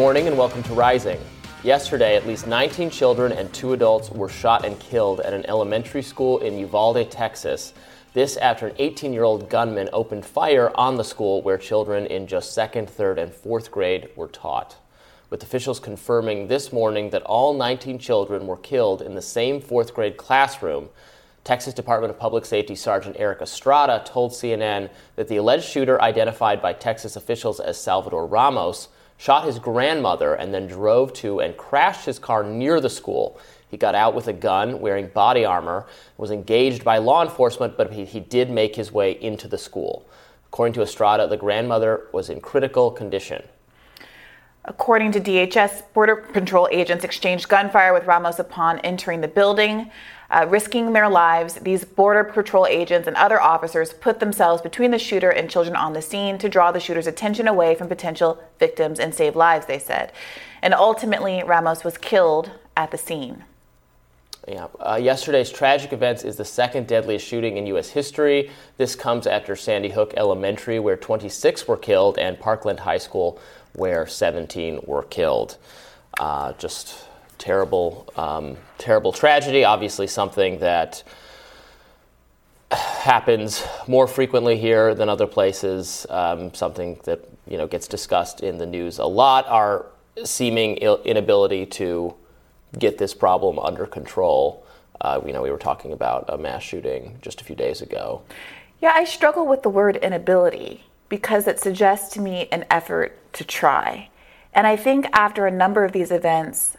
morning and welcome to Rising. Yesterday, at least 19 children and two adults were shot and killed at an elementary school in Uvalde, Texas. This after an 18 year old gunman opened fire on the school where children in just second, third, and fourth grade were taught. With officials confirming this morning that all 19 children were killed in the same fourth grade classroom. Texas Department of Public Safety Sergeant Erik Estrada told CNN that the alleged shooter, identified by Texas officials as Salvador Ramos, shot his grandmother and then drove to and crashed his car near the school. He got out with a gun, wearing body armor, was engaged by law enforcement, but he, he did make his way into the school. According to Estrada, the grandmother was in critical condition. According to DHS, Border Patrol agents exchanged gunfire with Ramos upon entering the building. Uh, risking their lives, these Border Patrol agents and other officers put themselves between the shooter and children on the scene to draw the shooter's attention away from potential victims and save lives, they said. And ultimately, Ramos was killed at the scene. Yeah. Uh, yesterday's tragic events is the second deadliest shooting in U.S. history. This comes after Sandy Hook Elementary, where 26 were killed, and Parkland High School, where 17 were killed. Uh, just terrible, um, terrible tragedy. Obviously, something that happens more frequently here than other places. Um, something that you know gets discussed in the news a lot. Our seeming inability to get this problem under control. Uh, you know, we were talking about a mass shooting just a few days ago. Yeah, I struggle with the word inability because it suggests to me an effort to try. And I think after a number of these events,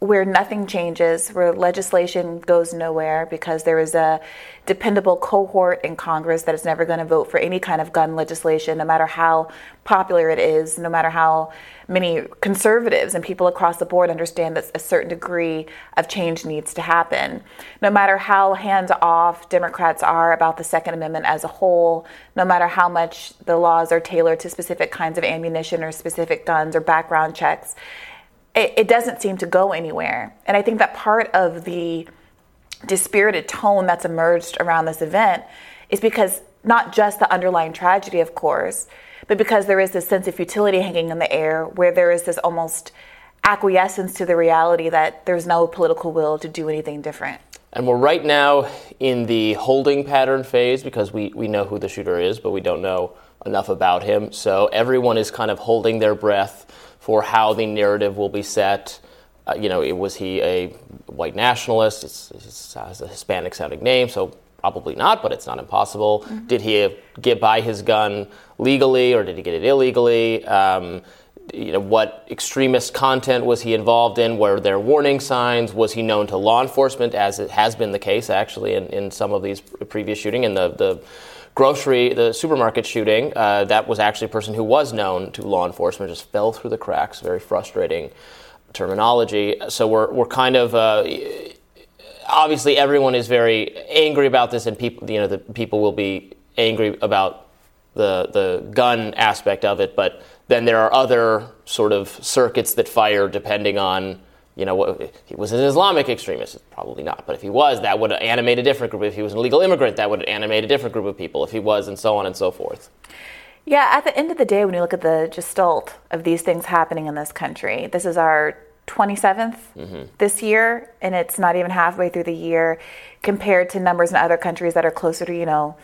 where nothing changes, where legislation goes nowhere because there is a dependable cohort in Congress that is never going to vote for any kind of gun legislation, no matter how popular it is, no matter how many conservatives and people across the board understand that a certain degree of change needs to happen. No matter how hands off Democrats are about the Second Amendment as a whole, no matter how much the laws are tailored to specific kinds of ammunition or specific guns or background checks it, it doesn't seem to go anywhere. And I think that part of the dispirited tone that's emerged around this event is because not just the underlying tragedy, of course, but because there is this sense of futility hanging in the air where there is this almost acquiescence to the reality that there's no political will to do anything different. And we're right now in the holding pattern phase because we, we know who the shooter is, but we don't know enough about him. So everyone is kind of holding their breath for how the narrative will be set. Uh, you know, was he a white nationalist? It's, it has a Hispanic sounding name, so probably not, but it's not impossible. Mm-hmm. Did he get by his gun legally or did he get it illegally? Um, you know, what extremist content was he involved in? Were there warning signs? Was he known to law enforcement, as it has been the case actually in, in some of these previous shooting? And the, the grocery, the supermarket shooting, uh, that was actually a person who was known to law enforcement, just fell through the cracks. Very frustrating terminology. So we're, we're kind of. Uh, obviously, everyone is very angry about this, and people, you know, the people will be angry about the the gun aspect of it. But then there are other sort of circuits that fire depending on you know, he was an Islamic extremist, probably not. But if he was, that would animate a different group. If he was an illegal immigrant, that would animate a different group of people. If he was, and so on and so forth. Yeah, at the end of the day, when you look at the gestalt of these things happening in this country, this is our 27th mm-hmm. this year, and it's not even halfway through the year compared to numbers in other countries that are closer to, you know,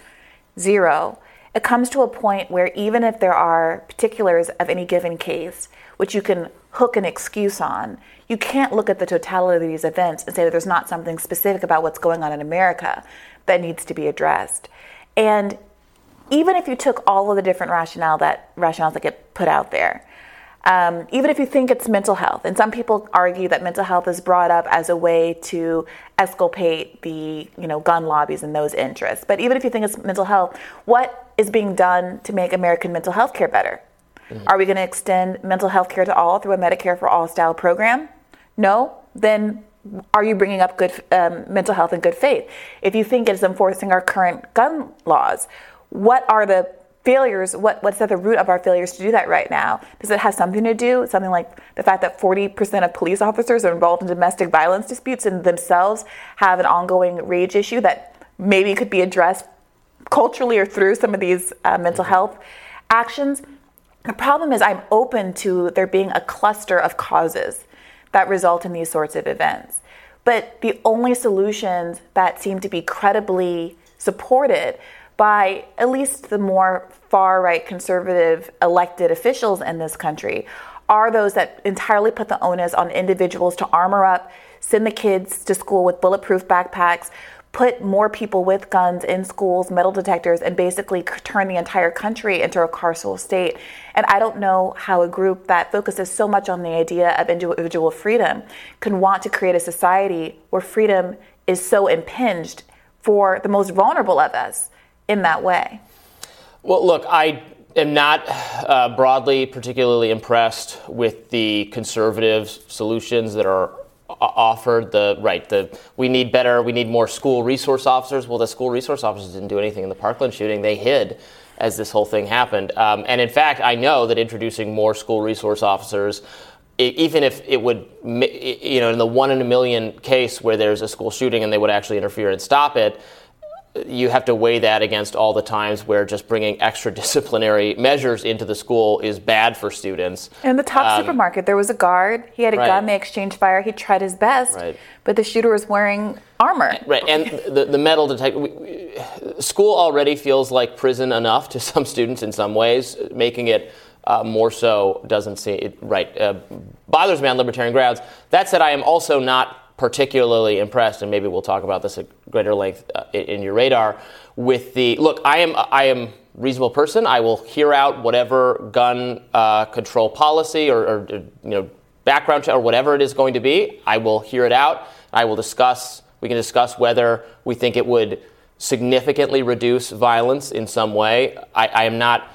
zero. It comes to a point where even if there are particulars of any given case, which you can hook an excuse on, you can't look at the totality of these events and say that there's not something specific about what's going on in America that needs to be addressed. And even if you took all of the different rationale that rationales that get put out there, um, even if you think it's mental health, and some people argue that mental health is brought up as a way to exculpate the you know gun lobbies and those interests. But even if you think it's mental health, what is being done to make American mental health care better? Mm-hmm. Are we going to extend mental health care to all through a Medicare for All style program? No? Then are you bringing up good um, mental health and good faith? If you think it's enforcing our current gun laws, what are the failures? What, what's at the root of our failures to do that right now? Does it have something to do? Something like the fact that 40% of police officers are involved in domestic violence disputes and themselves have an ongoing rage issue that maybe could be addressed culturally or through some of these uh, mental health actions? The problem is, I'm open to there being a cluster of causes that result in these sorts of events. But the only solutions that seem to be credibly supported by at least the more far right conservative elected officials in this country are those that entirely put the onus on individuals to armor up, send the kids to school with bulletproof backpacks, put more people with guns in schools, metal detectors, and basically turn the entire country into a carceral state. And I don't know how a group that focuses so much on the idea of individual freedom can want to create a society where freedom is so impinged for the most vulnerable of us in that way. Well, look, I am not uh, broadly particularly impressed with the conservative solutions that are offered the right the we need better we need more school resource officers. Well the school resource officers didn't do anything in the parkland shooting. They hid as this whole thing happened. Um, and in fact i know that introducing more school resource officers even if it would you know in the one in a million case where there's a school shooting and they would actually interfere and stop it you have to weigh that against all the times where just bringing extra disciplinary measures into the school is bad for students. In the top um, supermarket, there was a guard. He had a right. gun. They exchanged fire. He tried his best, right. but the shooter was wearing armor. Right, and the, the metal detector. School already feels like prison enough to some students in some ways, making it uh, more so doesn't seem it, right. Uh, bothers me on libertarian grounds. That said, I am also not particularly impressed, and maybe we'll talk about this at greater length uh, in your radar. With the look, I am I am reasonable person. I will hear out whatever gun uh, control policy or, or, you know background check or whatever it is going to be. I will hear it out. I will discuss. We can discuss whether we think it would significantly reduce violence in some way. I, I am not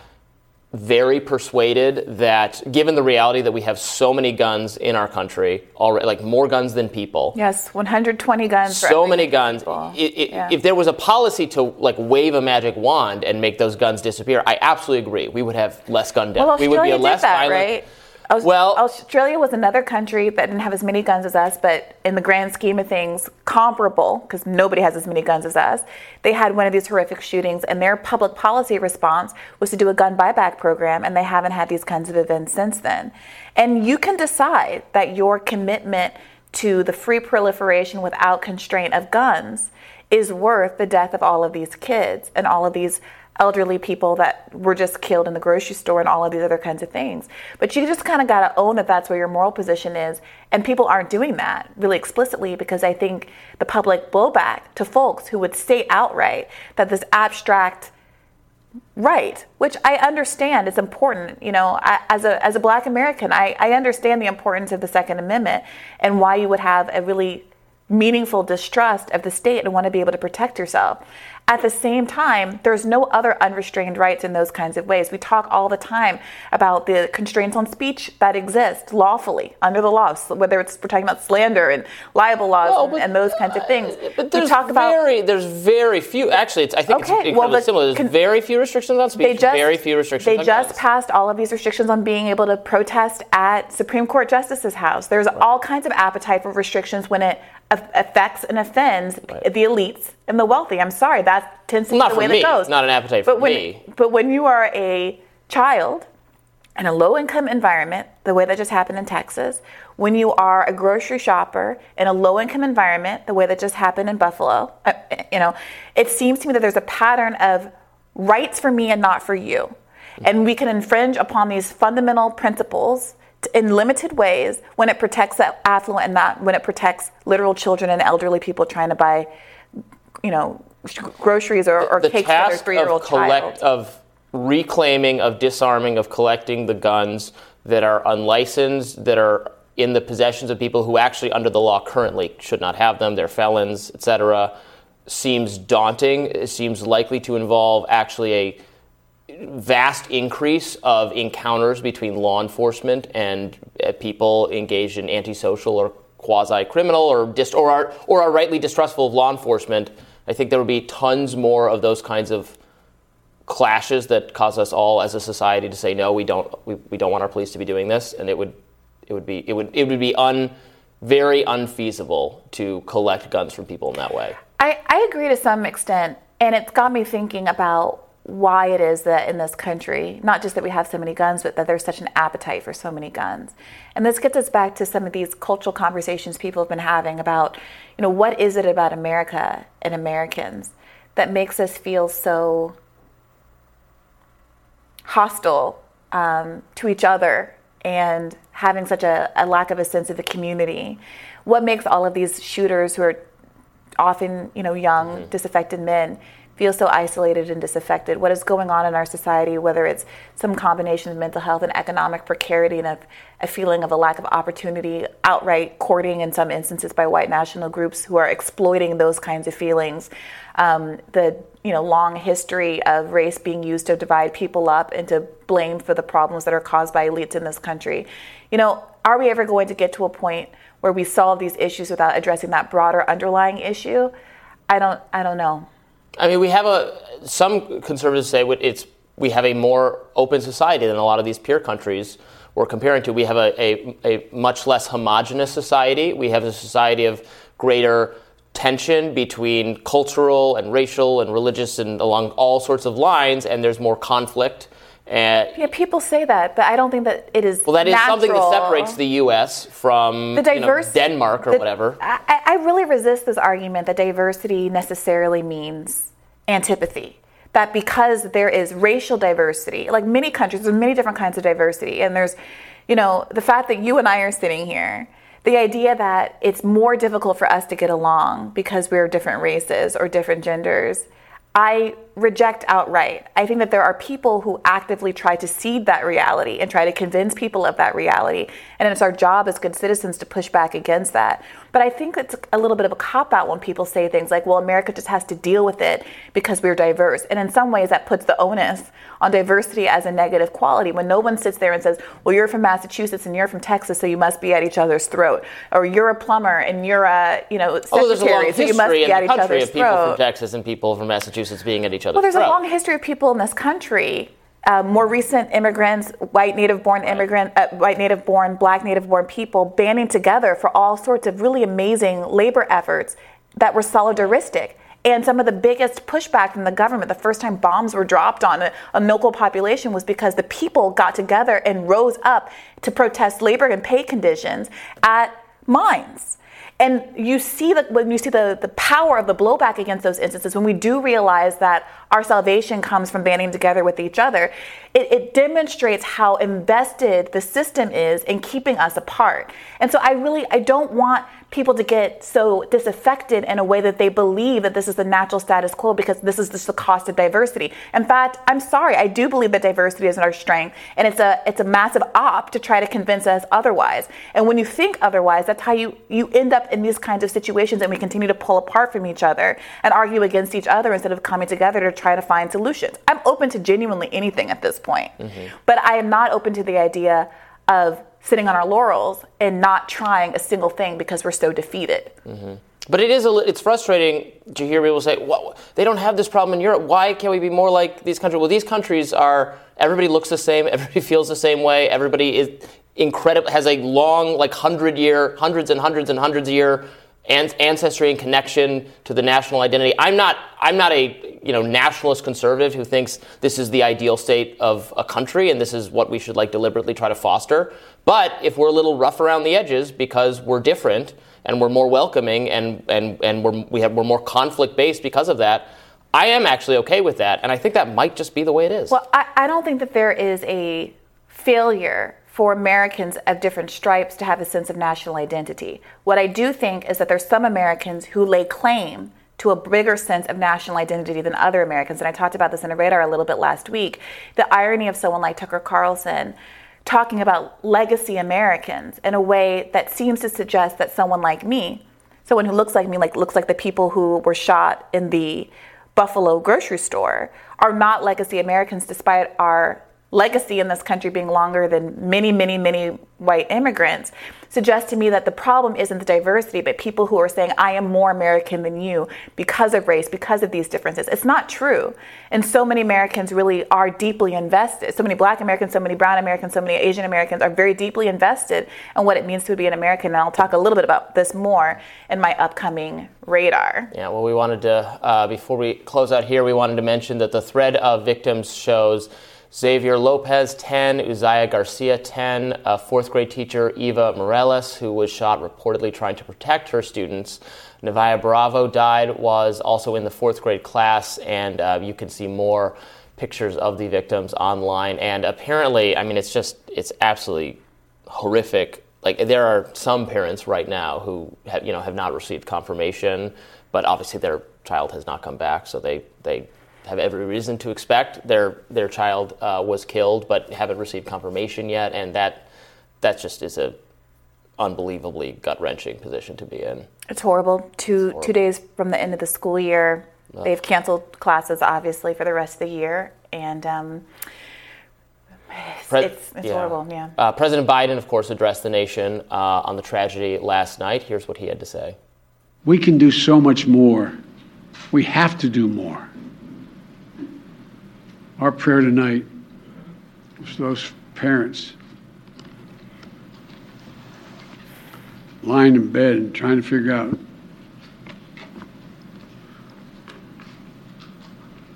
very persuaded that given the reality that we have so many guns in our country already like more guns than people. Yes 120 guns so many guns. it, it, yeah. if there was a policy to like wave a magic wand and make those guns disappear i absolutely agree. We would have less gun death. Well, we would be a less that, violent right? Well, Australia was another country that didn't have as many guns as us, but in the grand scheme of things, comparable because nobody has as many guns as us. They had one of these horrific shootings, and their public policy response was to do a gun buyback program, and they haven't had these kinds of events since then. And you can decide that your commitment to the free proliferation without constraint of guns is worth the death of all of these kids and all of these elderly people that were just killed in the grocery store and all of these other kinds of things. But you just kind of got to own that that's where your moral position is. And people aren't doing that really explicitly because I think the public blowback to folks who would state outright that this abstract right which i understand is important you know I, as a as a black american I, I understand the importance of the second amendment and why you would have a really meaningful distrust of the state and want to be able to protect yourself at the same time, there's no other unrestrained rights in those kinds of ways. We talk all the time about the constraints on speech that exist lawfully under the law, whether it's we're talking about slander and libel laws well, and, and, those kinds of things. Uh, but there's talk very, there's very few. Actually, it's, I think okay, it's well, similar. There's con- very few restrictions on speech. They just, very few restrictions. They just guns. passed all of these restrictions on being able to protest at Supreme Court justices' house. There's all kinds of appetite for restrictions when it affects and offends right. the elites and the wealthy. I'm sorry, that tends to well, be the way me. that goes. Not an appetite but for when, me. But when you are a child in a low income environment, the way that just happened in Texas, when you are a grocery shopper in a low income environment, the way that just happened in Buffalo, uh, you know, it seems to me that there's a pattern of rights for me and not for you. And we can infringe upon these fundamental principles in limited ways when it protects the affluent and not when it protects literal children and elderly people trying to buy, you know, groceries or, or the cakes for their three-year-old child. Of reclaiming, of disarming, of collecting the guns that are unlicensed, that are in the possessions of people who actually, under the law, currently should not have them. They're felons, etc. Seems daunting. It seems likely to involve actually a vast increase of encounters between law enforcement and uh, people engaged in antisocial or quasi criminal or, dist- or, are, or are rightly distrustful of law enforcement. I think there would be tons more of those kinds of clashes that cause us all as a society to say no we don't we, we don't want our police to be doing this and it would it would be it would it would be un very unfeasible to collect guns from people in that way I, I agree to some extent and it's got me thinking about why it is that in this country, not just that we have so many guns, but that there's such an appetite for so many guns. And this gets us back to some of these cultural conversations people have been having about, you know, what is it about America and Americans that makes us feel so hostile um, to each other and having such a, a lack of a sense of the community? What makes all of these shooters who are often, you know, young, mm-hmm. disaffected men feel so isolated and disaffected? What is going on in our society, whether it's some combination of mental health and economic precarity and a, a feeling of a lack of opportunity, outright courting in some instances by white national groups who are exploiting those kinds of feelings, um, the you know long history of race being used to divide people up and to blame for the problems that are caused by elites in this country. You know, are we ever going to get to a point where we solve these issues without addressing that broader underlying issue? I don't I don't know. I mean, we have a some conservatives say it's we have a more open society than a lot of these peer countries we're comparing to. We have a, a, a much less homogenous society. We have a society of greater tension between cultural and racial and religious and along all sorts of lines, and there's more conflict. And yeah, people say that, but I don't think that it is. Well, that is natural. something that separates the U.S. from the diverse, you know, Denmark or the, whatever. I, I really resist this argument that diversity necessarily means antipathy. That because there is racial diversity, like many countries, there's many different kinds of diversity, and there's, you know, the fact that you and I are sitting here the idea that it's more difficult for us to get along because we're different races or different genders I reject outright. I think that there are people who actively try to seed that reality and try to convince people of that reality. And it's our job as good citizens to push back against that. But I think it's a little bit of a cop out when people say things like, well, America just has to deal with it because we're diverse. And in some ways, that puts the onus on diversity as a negative quality when no one sits there and says, well, you're from Massachusetts and you're from Texas, so you must be at each other's throat. Or you're a plumber and you're a, you know, secretary, so you must be at each other's throat. people from Texas and people from Massachusetts being at each other's Well, there's throat. a long history of people in this country uh, more recent immigrants, white native-born immigrant, uh, white native-born, black native-born people banding together for all sorts of really amazing labor efforts that were solidaristic. And some of the biggest pushback from the government, the first time bombs were dropped on a, a local population, was because the people got together and rose up to protest labor and pay conditions at mines and you see that when you see the, the power of the blowback against those instances, when we do realize that our salvation comes from banding together with each other, it, it, demonstrates how invested the system is in keeping us apart. And so I really I don't want people to get so disaffected in a way that they believe that this is the natural status quo because this is just the cost of diversity. In fact, I'm sorry, I do believe that diversity is our strength, and it's a it's a massive op to try to convince us otherwise. And when you think otherwise, that's how you you end up in these kinds of situations, and we continue to pull apart from each other and argue against each other instead of coming together to try to find solutions. I'm open to genuinely anything at this point, mm-hmm. but I am not open to the idea of sitting on our laurels and not trying a single thing because we're so defeated. Mm-hmm. But it is a, it's frustrating to hear people say, well, they don't have this problem in Europe. Why can't we be more like these countries? Well, these countries are, everybody looks the same, everybody feels the same way, everybody is incredible, has a long, like hundred year, hundreds and hundreds and hundreds year ancestry and connection to the national identity. I'm not, I'm not a you know, nationalist conservative who thinks this is the ideal state of a country and this is what we should like deliberately try to foster. But if we're a little rough around the edges because we're different and we're more welcoming and, and, and we're, we have, we're more conflict based because of that, I am actually okay with that. And I think that might just be the way it is. Well, I, I don't think that there is a failure for Americans of different stripes to have a sense of national identity. What I do think is that there's some Americans who lay claim to a bigger sense of national identity than other Americans. And I talked about this in a radar a little bit last week. The irony of someone like Tucker Carlson talking about legacy Americans in a way that seems to suggest that someone like me, someone who looks like me, like looks like the people who were shot in the Buffalo grocery store, are not legacy Americans despite our legacy in this country being longer than many, many, many white immigrants suggests to me that the problem isn't the diversity, but people who are saying, I am more American than you because of race, because of these differences. It's not true. And so many Americans really are deeply invested. So many black Americans, so many brown Americans, so many Asian Americans are very deeply invested in what it means to be an American. And I'll talk a little bit about this more in my upcoming radar. Yeah, well, we wanted to, uh, before we close out here, we wanted to mention that the thread of victims shows Xavier Lopez, 10, Uzziah Garcia, 10, a fourth grade teacher, Eva Morales, who was shot reportedly trying to protect her students. Nevaeh Bravo died, was also in the fourth grade class, and uh, you can see more pictures of the victims online. And apparently, I mean, it's just, it's absolutely horrific. Like, there are some parents right now who have, you know, have not received confirmation, but obviously their child has not come back, so they, they have every reason to expect their their child uh, was killed, but haven't received confirmation yet, and that that just is a unbelievably gut wrenching position to be in. It's horrible. Two it's horrible. two days from the end of the school year, they've canceled classes obviously for the rest of the year, and. Um, it's, Pre- it's, it's yeah. horrible, yeah. Uh, President Biden, of course, addressed the nation uh, on the tragedy last night. Here's what he had to say. We can do so much more. We have to do more. Our prayer tonight is those parents lying in bed and trying to figure out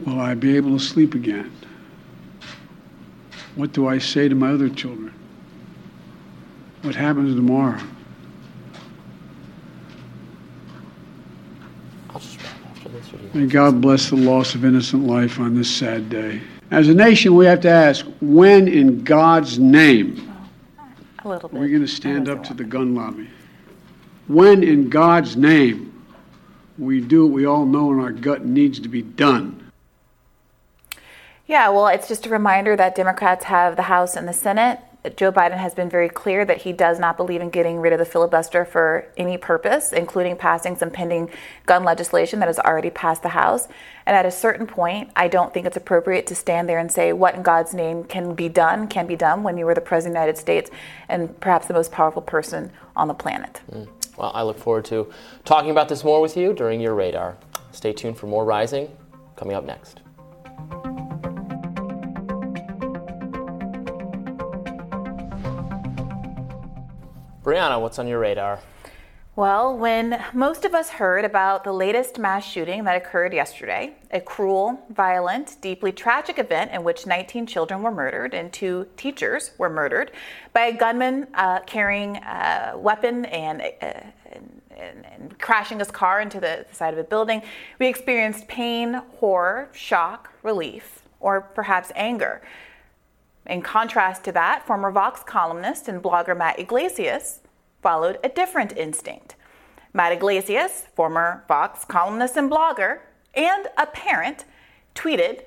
will I be able to sleep again? What do I say to my other children? What happens tomorrow? May God bless the loss of innocent life on this sad day. As a nation, we have to ask when in God's name a little bit. we're going to stand up to the gun lobby. When in God's name we do what we all know in our gut needs to be done. Yeah, well, it's just a reminder that Democrats have the House and the Senate. Joe Biden has been very clear that he does not believe in getting rid of the filibuster for any purpose, including passing some pending gun legislation that has already passed the House. And at a certain point, I don't think it's appropriate to stand there and say what in God's name can be done, can be done when you were the President of the United States and perhaps the most powerful person on the planet. Mm. Well, I look forward to talking about this more with you during your radar. Stay tuned for more Rising coming up next. Briahna, what's on your radar? Well, when most of us heard about the latest mass shooting that occurred yesterday, a cruel, violent, deeply tragic event in which 19 children were murdered and two teachers were murdered by a gunman uh, carrying a weapon and, uh, and, and, crashing his car into the side of a building, we experienced pain, horror, shock, relief, or perhaps anger. In contrast to that, former Vox columnist and blogger Matt Yglesias followed a different instinct. Matt Yglesias, former Vox columnist and blogger, and a parent, tweeted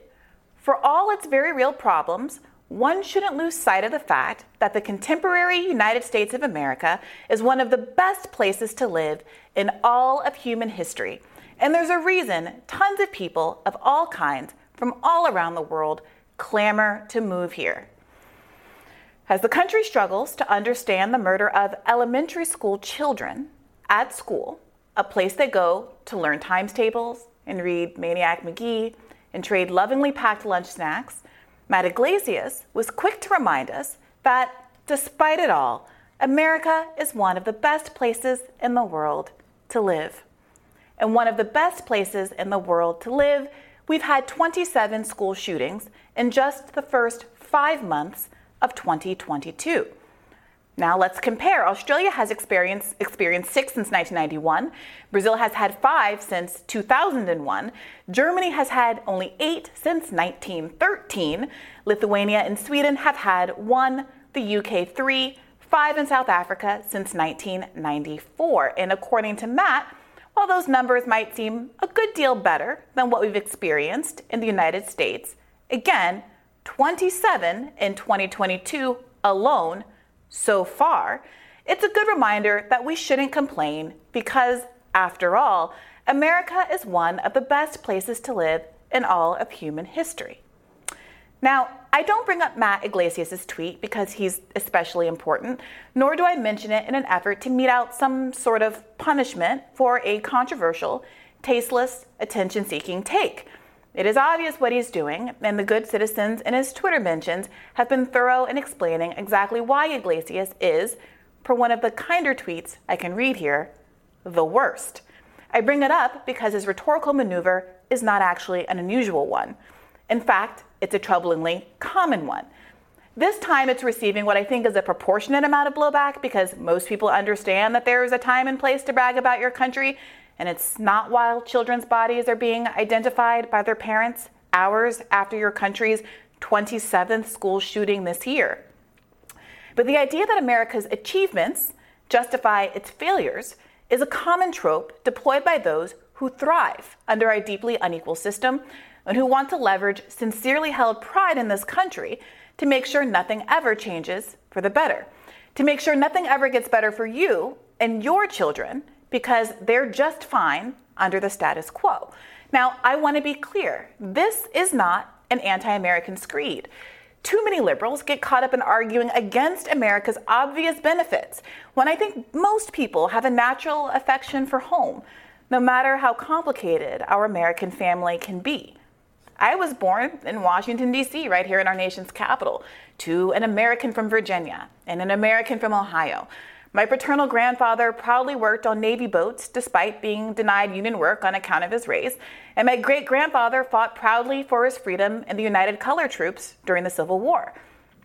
For all its very real problems, one shouldn't lose sight of the fact that the contemporary United States of America is one of the best places to live in all of human history. And there's a reason tons of people of all kinds from all around the world clamor to move here. As the country struggles to understand the murder of elementary school children at school, a place they go to learn times tables and read Maniac Magee and trade lovingly packed lunch snacks, Matt Yglesias was quick to remind us that despite it all, America is one of the best places in the world to live. And one of the best places in the world to live We've had 27 school shootings in just the first five months of 2022. Now let's compare. Australia has experienced, experienced six since 1991. Brazil has had five since 2001. Germany has had only eight since 1913. Lithuania and Sweden have had one, the UK three, five in South Africa since 1994. And according to Matt, while those numbers might seem a good deal better than what we've experienced in the United States, again, 27 in 2022 alone so far, it's a good reminder that we shouldn't complain because, after all, America is one of the best places to live in all of human history. Now, I don't bring up Matt Yglesias' tweet because he's especially important, nor do I mention it in an effort to mete out some sort of punishment for a controversial, tasteless, attention seeking take. It is obvious what he's doing, and the good citizens in his Twitter mentions have been thorough in explaining exactly why Yglesias is, per one of the kinder tweets I can read here, the worst. I bring it up because his rhetorical maneuver is not actually an unusual one. In fact, it's a troublingly common one. This time it's receiving what I think is a proportionate amount of blowback because most people understand that there is a time and place to brag about your country, and it's not while children's bodies are being identified by their parents hours after your country's 27th school shooting this year. But the idea that America's achievements justify its failures is a common trope deployed by those who thrive under a deeply unequal system and who want to leverage sincerely held pride in this country to make sure nothing ever changes for the better, to make sure nothing ever gets better for you and your children because they're just fine under the status quo. Now, I want to be clear this is not an anti American screed. Too many liberals get caught up in arguing against America's obvious benefits when I think most people have a natural affection for home, no matter how complicated our American family can be. I was born in Washington, D.C., right here in our nation's capital, to an American from Virginia and an American from Ohio. My paternal grandfather proudly worked on Navy boats despite being denied union work on account of his race, and my great grandfather fought proudly for his freedom in the United Color Troops during the Civil War.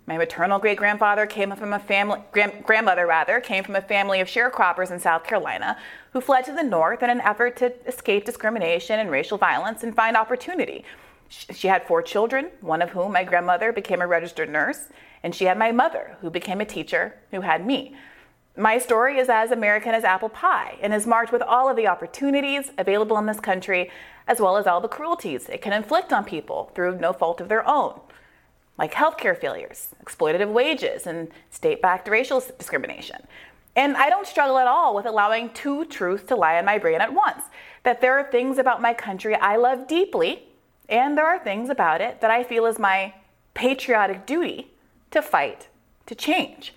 My maternal great grandfather came from a family, grand, grandmother rather, came from a family of sharecroppers in South Carolina who fled to the North in an effort to escape discrimination and racial violence and find opportunity. She had four children, one of whom, my grandmother, became a registered nurse, and she had my mother, who became a teacher, who had me. My story is as American as apple pie and is marked with all of the opportunities available in this country, as well as all the cruelties it can inflict on people through no fault of their own, like healthcare failures, exploitative wages, and state backed racial discrimination. And I don't struggle at all with allowing two truths to lie in my brain at once that there are things about my country I love deeply and there are things about it that I feel is my patriotic duty to fight to change.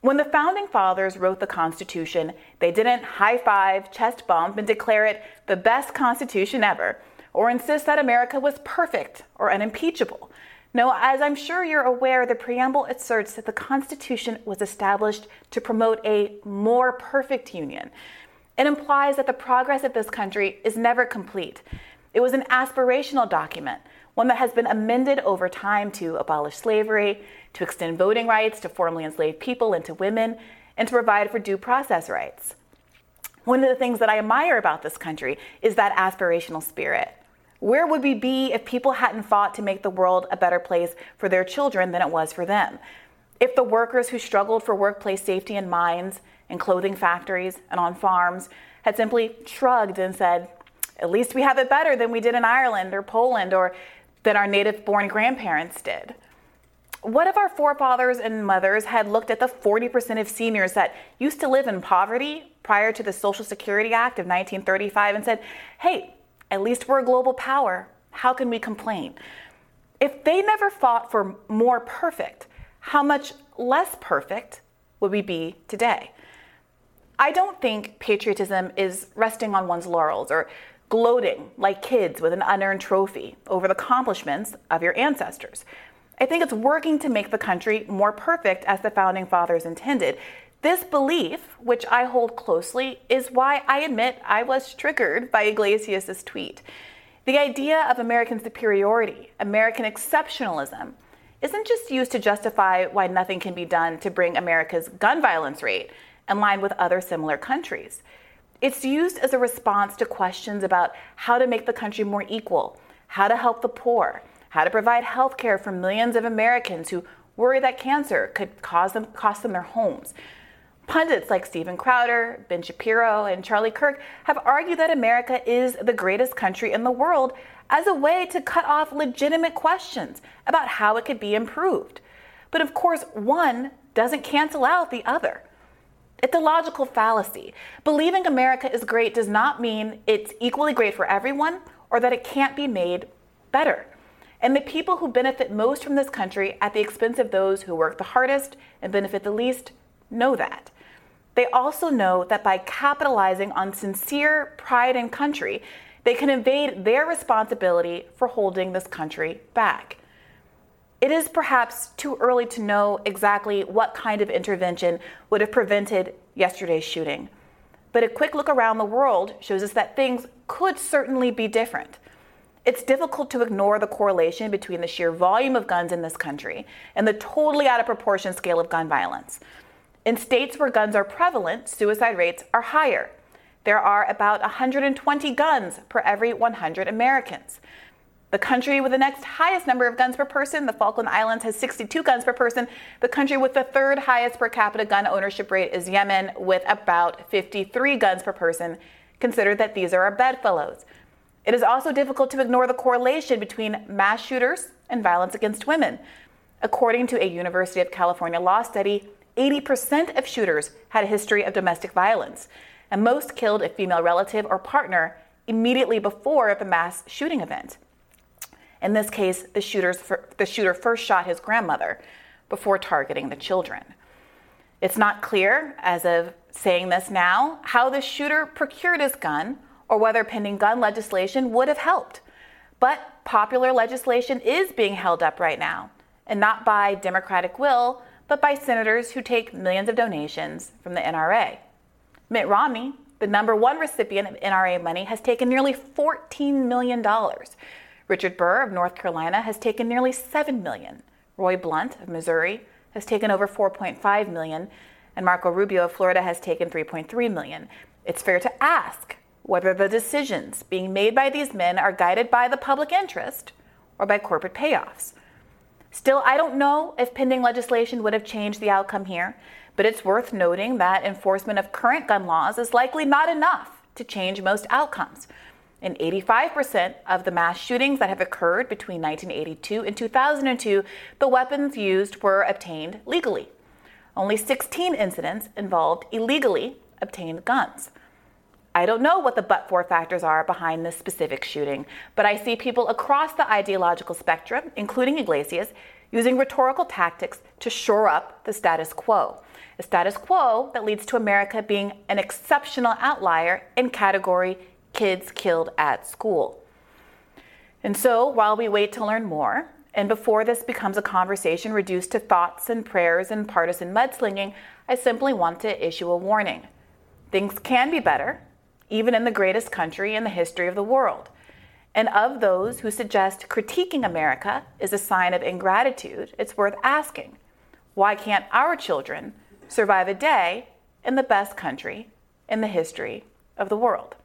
When the founding fathers wrote the Constitution, they didn't high five, chest bump, and declare it the best Constitution ever, or insist that America was perfect or unimpeachable. No, as I'm sure you're aware, the preamble asserts that the Constitution was established to promote a more perfect union. It implies that the progress of this country is never complete, it was an aspirational document, one that has been amended over time to abolish slavery, to extend voting rights to formerly enslaved people and to women, and to provide for due process rights. One of the things that I admire about this country is that aspirational spirit. Where would we be if people hadn't fought to make the world a better place for their children than it was for them? If the workers who struggled for workplace safety in mines, in clothing factories, and on farms had simply shrugged and said, at least we have it better than we did in Ireland or Poland or than our native born grandparents did. What if our forefathers and mothers had looked at the 40% of seniors that used to live in poverty prior to the Social Security Act of 1935 and said, hey, at least we're a global power. How can we complain? If they never fought for more perfect, how much less perfect would we be today? I don't think patriotism is resting on one's laurels or gloating like kids with an unearned trophy over the accomplishments of your ancestors. I think it's working to make the country more perfect as the founding fathers intended. This belief, which I hold closely, is why I admit I was triggered by Yglesias' tweet. The idea of American superiority, American exceptionalism, isn't just used to justify why nothing can be done to bring America's gun violence rate in line with other similar countries. It's used as a response to questions about how to make the country more equal, how to help the poor, how to provide health care for millions of Americans who worry that cancer could cause them, cost them their homes. Pundits like Steven Crowder, Ben Shapiro, and Charlie Kirk have argued that America is the greatest country in the world as a way to cut off legitimate questions about how it could be improved. But of course, one doesn't cancel out the other. It's a logical fallacy. Believing America is great does not mean it's equally great for everyone or that it can't be made better. And the people who benefit most from this country at the expense of those who work the hardest and benefit the least know that. They also know that by capitalizing on sincere pride in country, they can evade their responsibility for holding this country back. It is perhaps too early to know exactly what kind of intervention would have prevented yesterday's shooting. But a quick look around the world shows us that things could certainly be different. It's difficult to ignore the correlation between the sheer volume of guns in this country and the totally out of proportion scale of gun violence. In states where guns are prevalent, suicide rates are higher. There are about 120 guns per every 100 Americans. The country with the next highest number of guns per person, the Falkland Islands, has 62 guns per person. The country with the third highest per capita gun ownership rate is Yemen, with about 53 guns per person. Consider that these are our bedfellows. It is also difficult to ignore the correlation between mass shooters and violence against women. According to a University of California law study, 80% of shooters had a history of domestic violence, and most killed a female relative or partner immediately before the mass shooting event. In this case, the, the shooter first shot his grandmother before targeting the children. It's not clear, as of saying this now, how the shooter procured his gun or whether pending gun legislation would have helped. But popular legislation is being held up right now, and not by Democratic will, but by senators who take millions of donations from the NRA. Mitt Romney, the number one recipient of NRA money, has taken nearly $14 million Richard Burr of North Carolina has taken nearly 7 million. Roy Blunt of Missouri has taken over 4.5 million, and Marco Rubio of Florida has taken 3.3 million. It's fair to ask whether the decisions being made by these men are guided by the public interest or by corporate payoffs. Still, I don't know if pending legislation would have changed the outcome here, but it's worth noting that enforcement of current gun laws is likely not enough to change most outcomes. In 85% of the mass shootings that have occurred between 1982 and 2002, the weapons used were obtained legally. Only 16 incidents involved illegally obtained guns. I don't know what the but for factors are behind this specific shooting, but I see people across the ideological spectrum, including Yglesias, using rhetorical tactics to shore up the status quo. A status quo that leads to America being an exceptional outlier in category kids killed at school. And so, while we wait to learn more, and before this becomes a conversation reduced to thoughts and prayers and partisan mudslinging, I simply want to issue a warning. Things can be better, even in the greatest country in the history of the world. And of those who suggest critiquing America is a sign of ingratitude, it's worth asking why can't our children survive a day in the best country in the history of the world?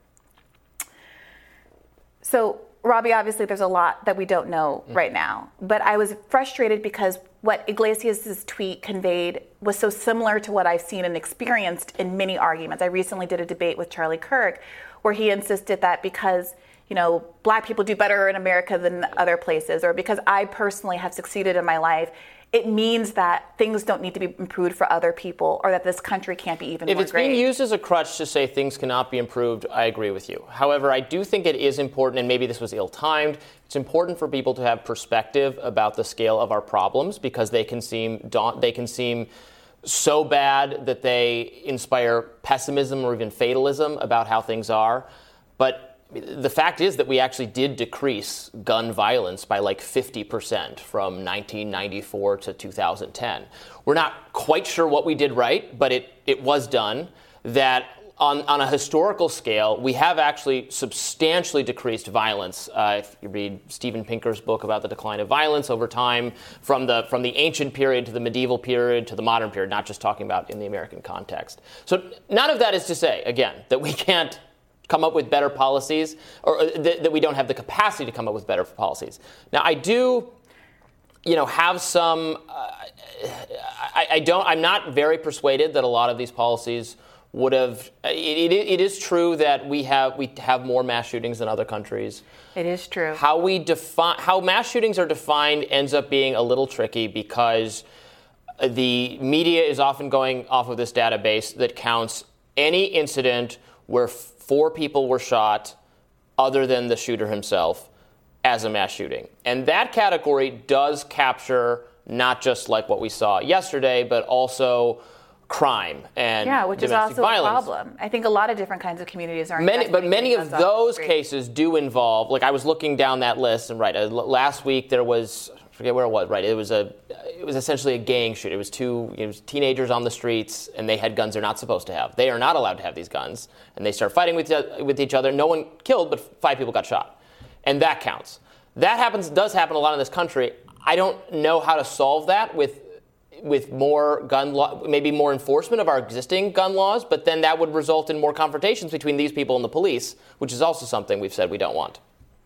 So, Robby, obviously, there's a lot that we don't know mm. right now. But I was frustrated because what Yglesias' tweet conveyed was so similar to what I've seen and experienced in many arguments. I recently did a debate with Charlie Kirk where he insisted that because you know, black people do better in America than other places, or because I personally have succeeded in my life, it means that things don't need to be improved for other people or that this country can't be even if it's being used as a crutch to say things cannot be improved i agree with you. However i do think it is important and maybe this was ill-timed it's important for people to have perspective about the scale of our problems because they can seem daunt they can seem so bad that they inspire pessimism or even fatalism about how things are. But the fact is that we actually did decrease gun violence by like 50% from 1994 to 2010. We're not quite sure what we did right, but it, it was done. That on, on a historical scale, we have actually substantially decreased violence. Uh, if you read Steven Pinker's book about the decline of violence over time, from the, from the ancient period to the medieval period to the modern period, not just talking about in the American context. So, none of that is to say, again, that we can't come up with better policies, or uh, th- that we don't have the capacity to come up with better policies. Now, I do, you know, have some. Uh, I, I, don't. I'm not very persuaded that a lot of these policies would have. It, it, it is true that we have we have more mass shootings than other countries. It is true. How we define how mass shootings are defined ends up being a little tricky because the media is often going off of this database that counts any incident where four people were shot other than the shooter himself as a mass shooting. And that category does capture not just like what we saw yesterday, but also crime and yeah, which is also violence. a problem. I think a lot of different kinds of communities are. Many, but many of those cases do involve. Like I was looking down that list, and right uh, last week there was forget where it was. Right, it was a it was essentially a gang shoot. It was two teenagers on the streets, and they had guns they're not supposed to have. They are not allowed to have these guns, and they start fighting with with each other. No one killed, but five people got shot, and that counts. That happens does happen a lot in this country. I don't know how to solve that with with more gun law, maybe more enforcement of our existing gun laws, but then that would result in more confrontations between these people and the police, which is also something we've said we don't want.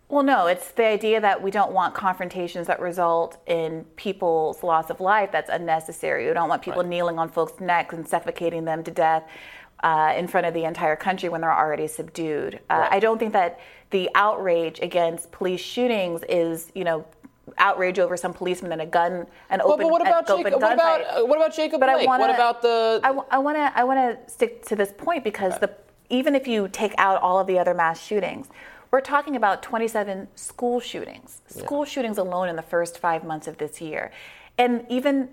Well, no, it's the idea that we don't want confrontations that result in people's loss of life that's unnecessary. We don't want people right. kneeling on folks' necks and suffocating them to death uh, in front of the entire country when they're already subdued. Uh, right. I don't think that the outrage against police shootings is, you know, outrage over some policeman and a gun, an open, but what about Jacob, what about, uh, what about Jacob but Blake? I wanna, what about the? I, I want to I want to stick to this point because the even if you take out all of the other mass shootings, we're talking about 27 school shootings, school yeah. shootings alone in the first five months of this year, and even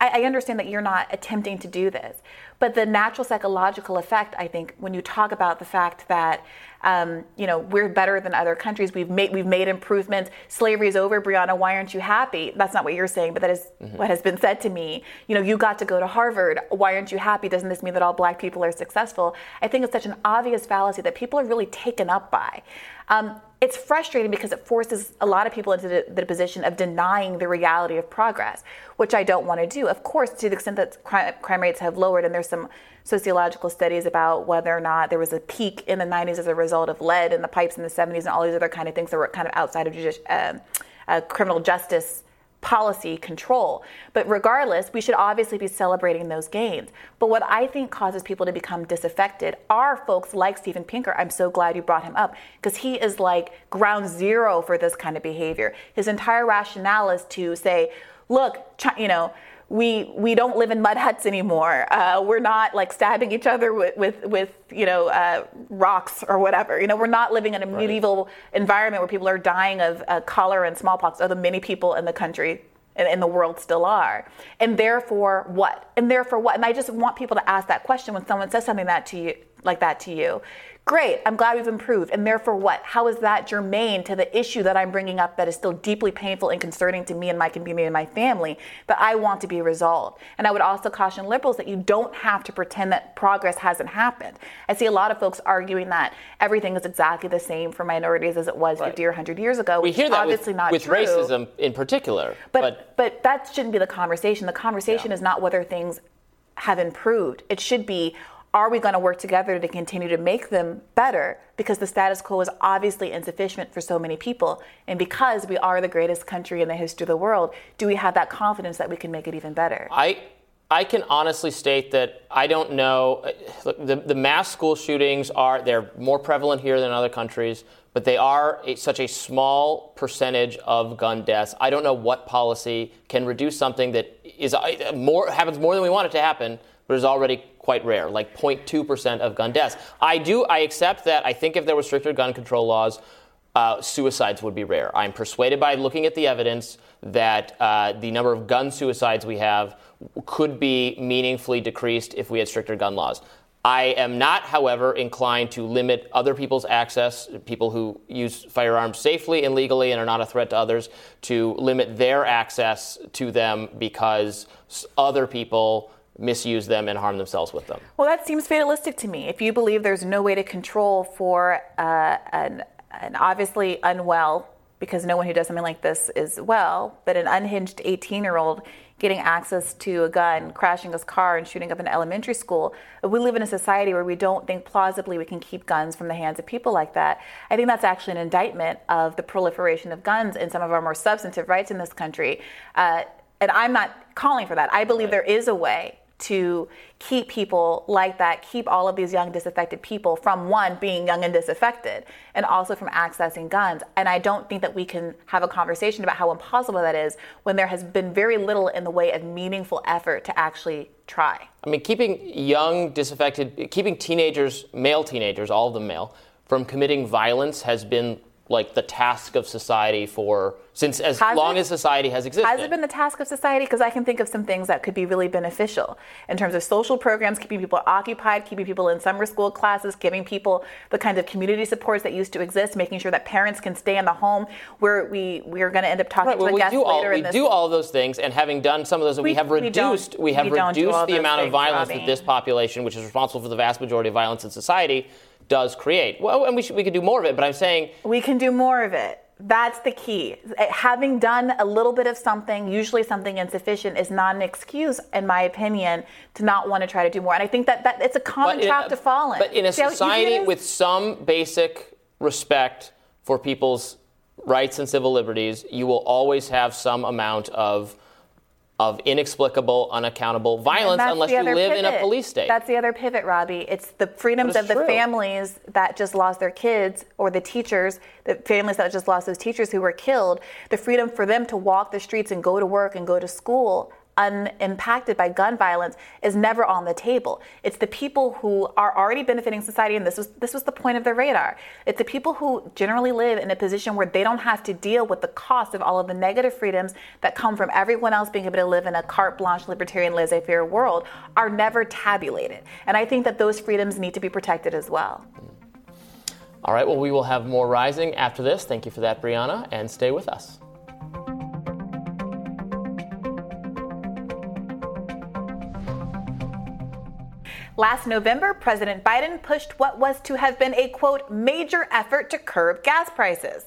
I, I understand that you're not attempting to do this, but the natural psychological effect, I think, when you talk about the fact that um, you know we're better than other countries, we've made we've made improvements. Slavery is over, Briahna. Why aren't you happy? That's not what you're saying, but that is mm-hmm. what has been said to me. You know, you got to go to Harvard. Why aren't you happy? Doesn't this mean that all Black people are successful? I think it's such an obvious fallacy that people are really taken up by. Um, it's frustrating because it forces a lot of people into the, the, position of denying the reality of progress, which I don't want to do. Of course, to the extent that crime, crime, rates have lowered, and there's some sociological studies about whether or not there was a peak in the 90s as a result of lead in the pipes in the 70s and all these other kind of things that were kind of outside of judici- uh, uh, criminal justice policy control. But regardless, we should obviously be celebrating those gains. But what I think causes people to become disaffected are folks like Steven Pinker. I'm so glad you brought him up because he is like ground zero for this kind of behavior. His entire rationale is to say, look, you know, we we don't live in mud huts anymore. Uh, we're not like stabbing each other with with, with you know uh, rocks or whatever. You know, we're not living in a right. medieval environment where people are dying of uh, cholera and smallpox, although many people in the country and in the world still are. And therefore, what? And therefore, what? And I just want people to ask that question when someone says something that to you like that to you. Great, I'm glad we've improved. And therefore, what? How is that germane to the issue that I'm bringing up that is still deeply painful and concerning to me and my community and my family that I want to be resolved? And I would also caution liberals that you don't have to pretend that progress hasn't happened. I see a lot of folks arguing that everything is exactly the same for minorities as it was right. 50 or 100 years ago. We hear that obviously with, not with true. racism in particular. But, but, but that shouldn't be the conversation. The conversation yeah. is not whether things have improved. It should be are we going to work together to continue to make them better? Because the status quo is obviously insufficient for so many people. And because we are the greatest country in the history of the world, do we have that confidence that we can make it even better? I, I can honestly state that I don't know. Look, the, the mass school shootings are they're more prevalent here than other countries, but they are a, such a small percentage of gun deaths. I don't know what policy can reduce something that is uh, more happens more than we want it to happen, but is already quite rare, like 0.2% of gun deaths. I do, I accept that. I think if there were stricter gun control laws, uh, suicides would be rare. I'm persuaded by looking at the evidence that uh, the number of gun suicides we have could be meaningfully decreased if we had stricter gun laws. I am not, however, inclined to limit other people's access, people who use firearms safely and legally and are not a threat to others, to limit their access to them because other people misuse them and harm themselves with them. Well, that seems fatalistic to me. If you believe there's no way to control for uh, an, an obviously unwell, because no one who does something like this is well, but an unhinged 18 year old getting access to a gun, crashing his car, and shooting up an elementary school. We live in a society where we don't think plausibly we can keep guns from the hands of people like that. I think that's actually an indictment of the proliferation of guns and some of our more substantive rights in this country. Uh, and I'm not calling for that. I believe right. there is a way to keep people like that, keep all of these young disaffected people from one, being young and disaffected, and also from accessing guns. And I don't think that we can have a conversation about how impossible that is when there has been very little in the way of meaningful effort to actually try. I mean, keeping young, disaffected, keeping teenagers, male teenagers, all of them male, from committing violence has been like the task of society for since as has long it, as society has existed. Has it been the task of society? Because I can think of some things that could be really beneficial in terms of social programs, keeping people occupied, keeping people in summer school classes, giving people the kinds of community supports that used to exist, making sure that parents can stay in the home. Where we we are going to end up talking right, well, to the guests all, later we this. do all those things, and having done some of those, we, we have reduced we, we have reduced the amount of violence Robby. that this population, which is responsible for the vast majority of violence in society, does create. Well, and we should, we could do more of it, but I'm saying we can do more of it. That's the key. Uh, having done a little bit of something, usually something insufficient, is not an excuse, in my opinion, to not want to try to do more. And I think that, that it's a common trap a, to fall in. But in a See society with some basic respect for people's rights and civil liberties, you will always have some amount of of inexplicable, unaccountable violence unless you live pivot. in a police state. That's the other pivot, Robby. It's the freedoms of the true. families that just lost their kids or the teachers, the families that just lost those teachers who were killed, the freedom for them to walk the streets and go to work and go to school unimpacted by gun violence is never on the table. It's the people who are already benefiting society, and this was this was the point of the radar. It's the people who generally live in a position where they don't have to deal with the cost of all of the negative freedoms that come from everyone else being able to live in a carte blanche, libertarian, laissez-faire world are never tabulated. And I think that those freedoms need to be protected as well. All right, well, we will have more rising after this. Thank you for that, Briahna, and stay with us. Last November, President Biden pushed what was to have been a quote, major effort to curb gas prices.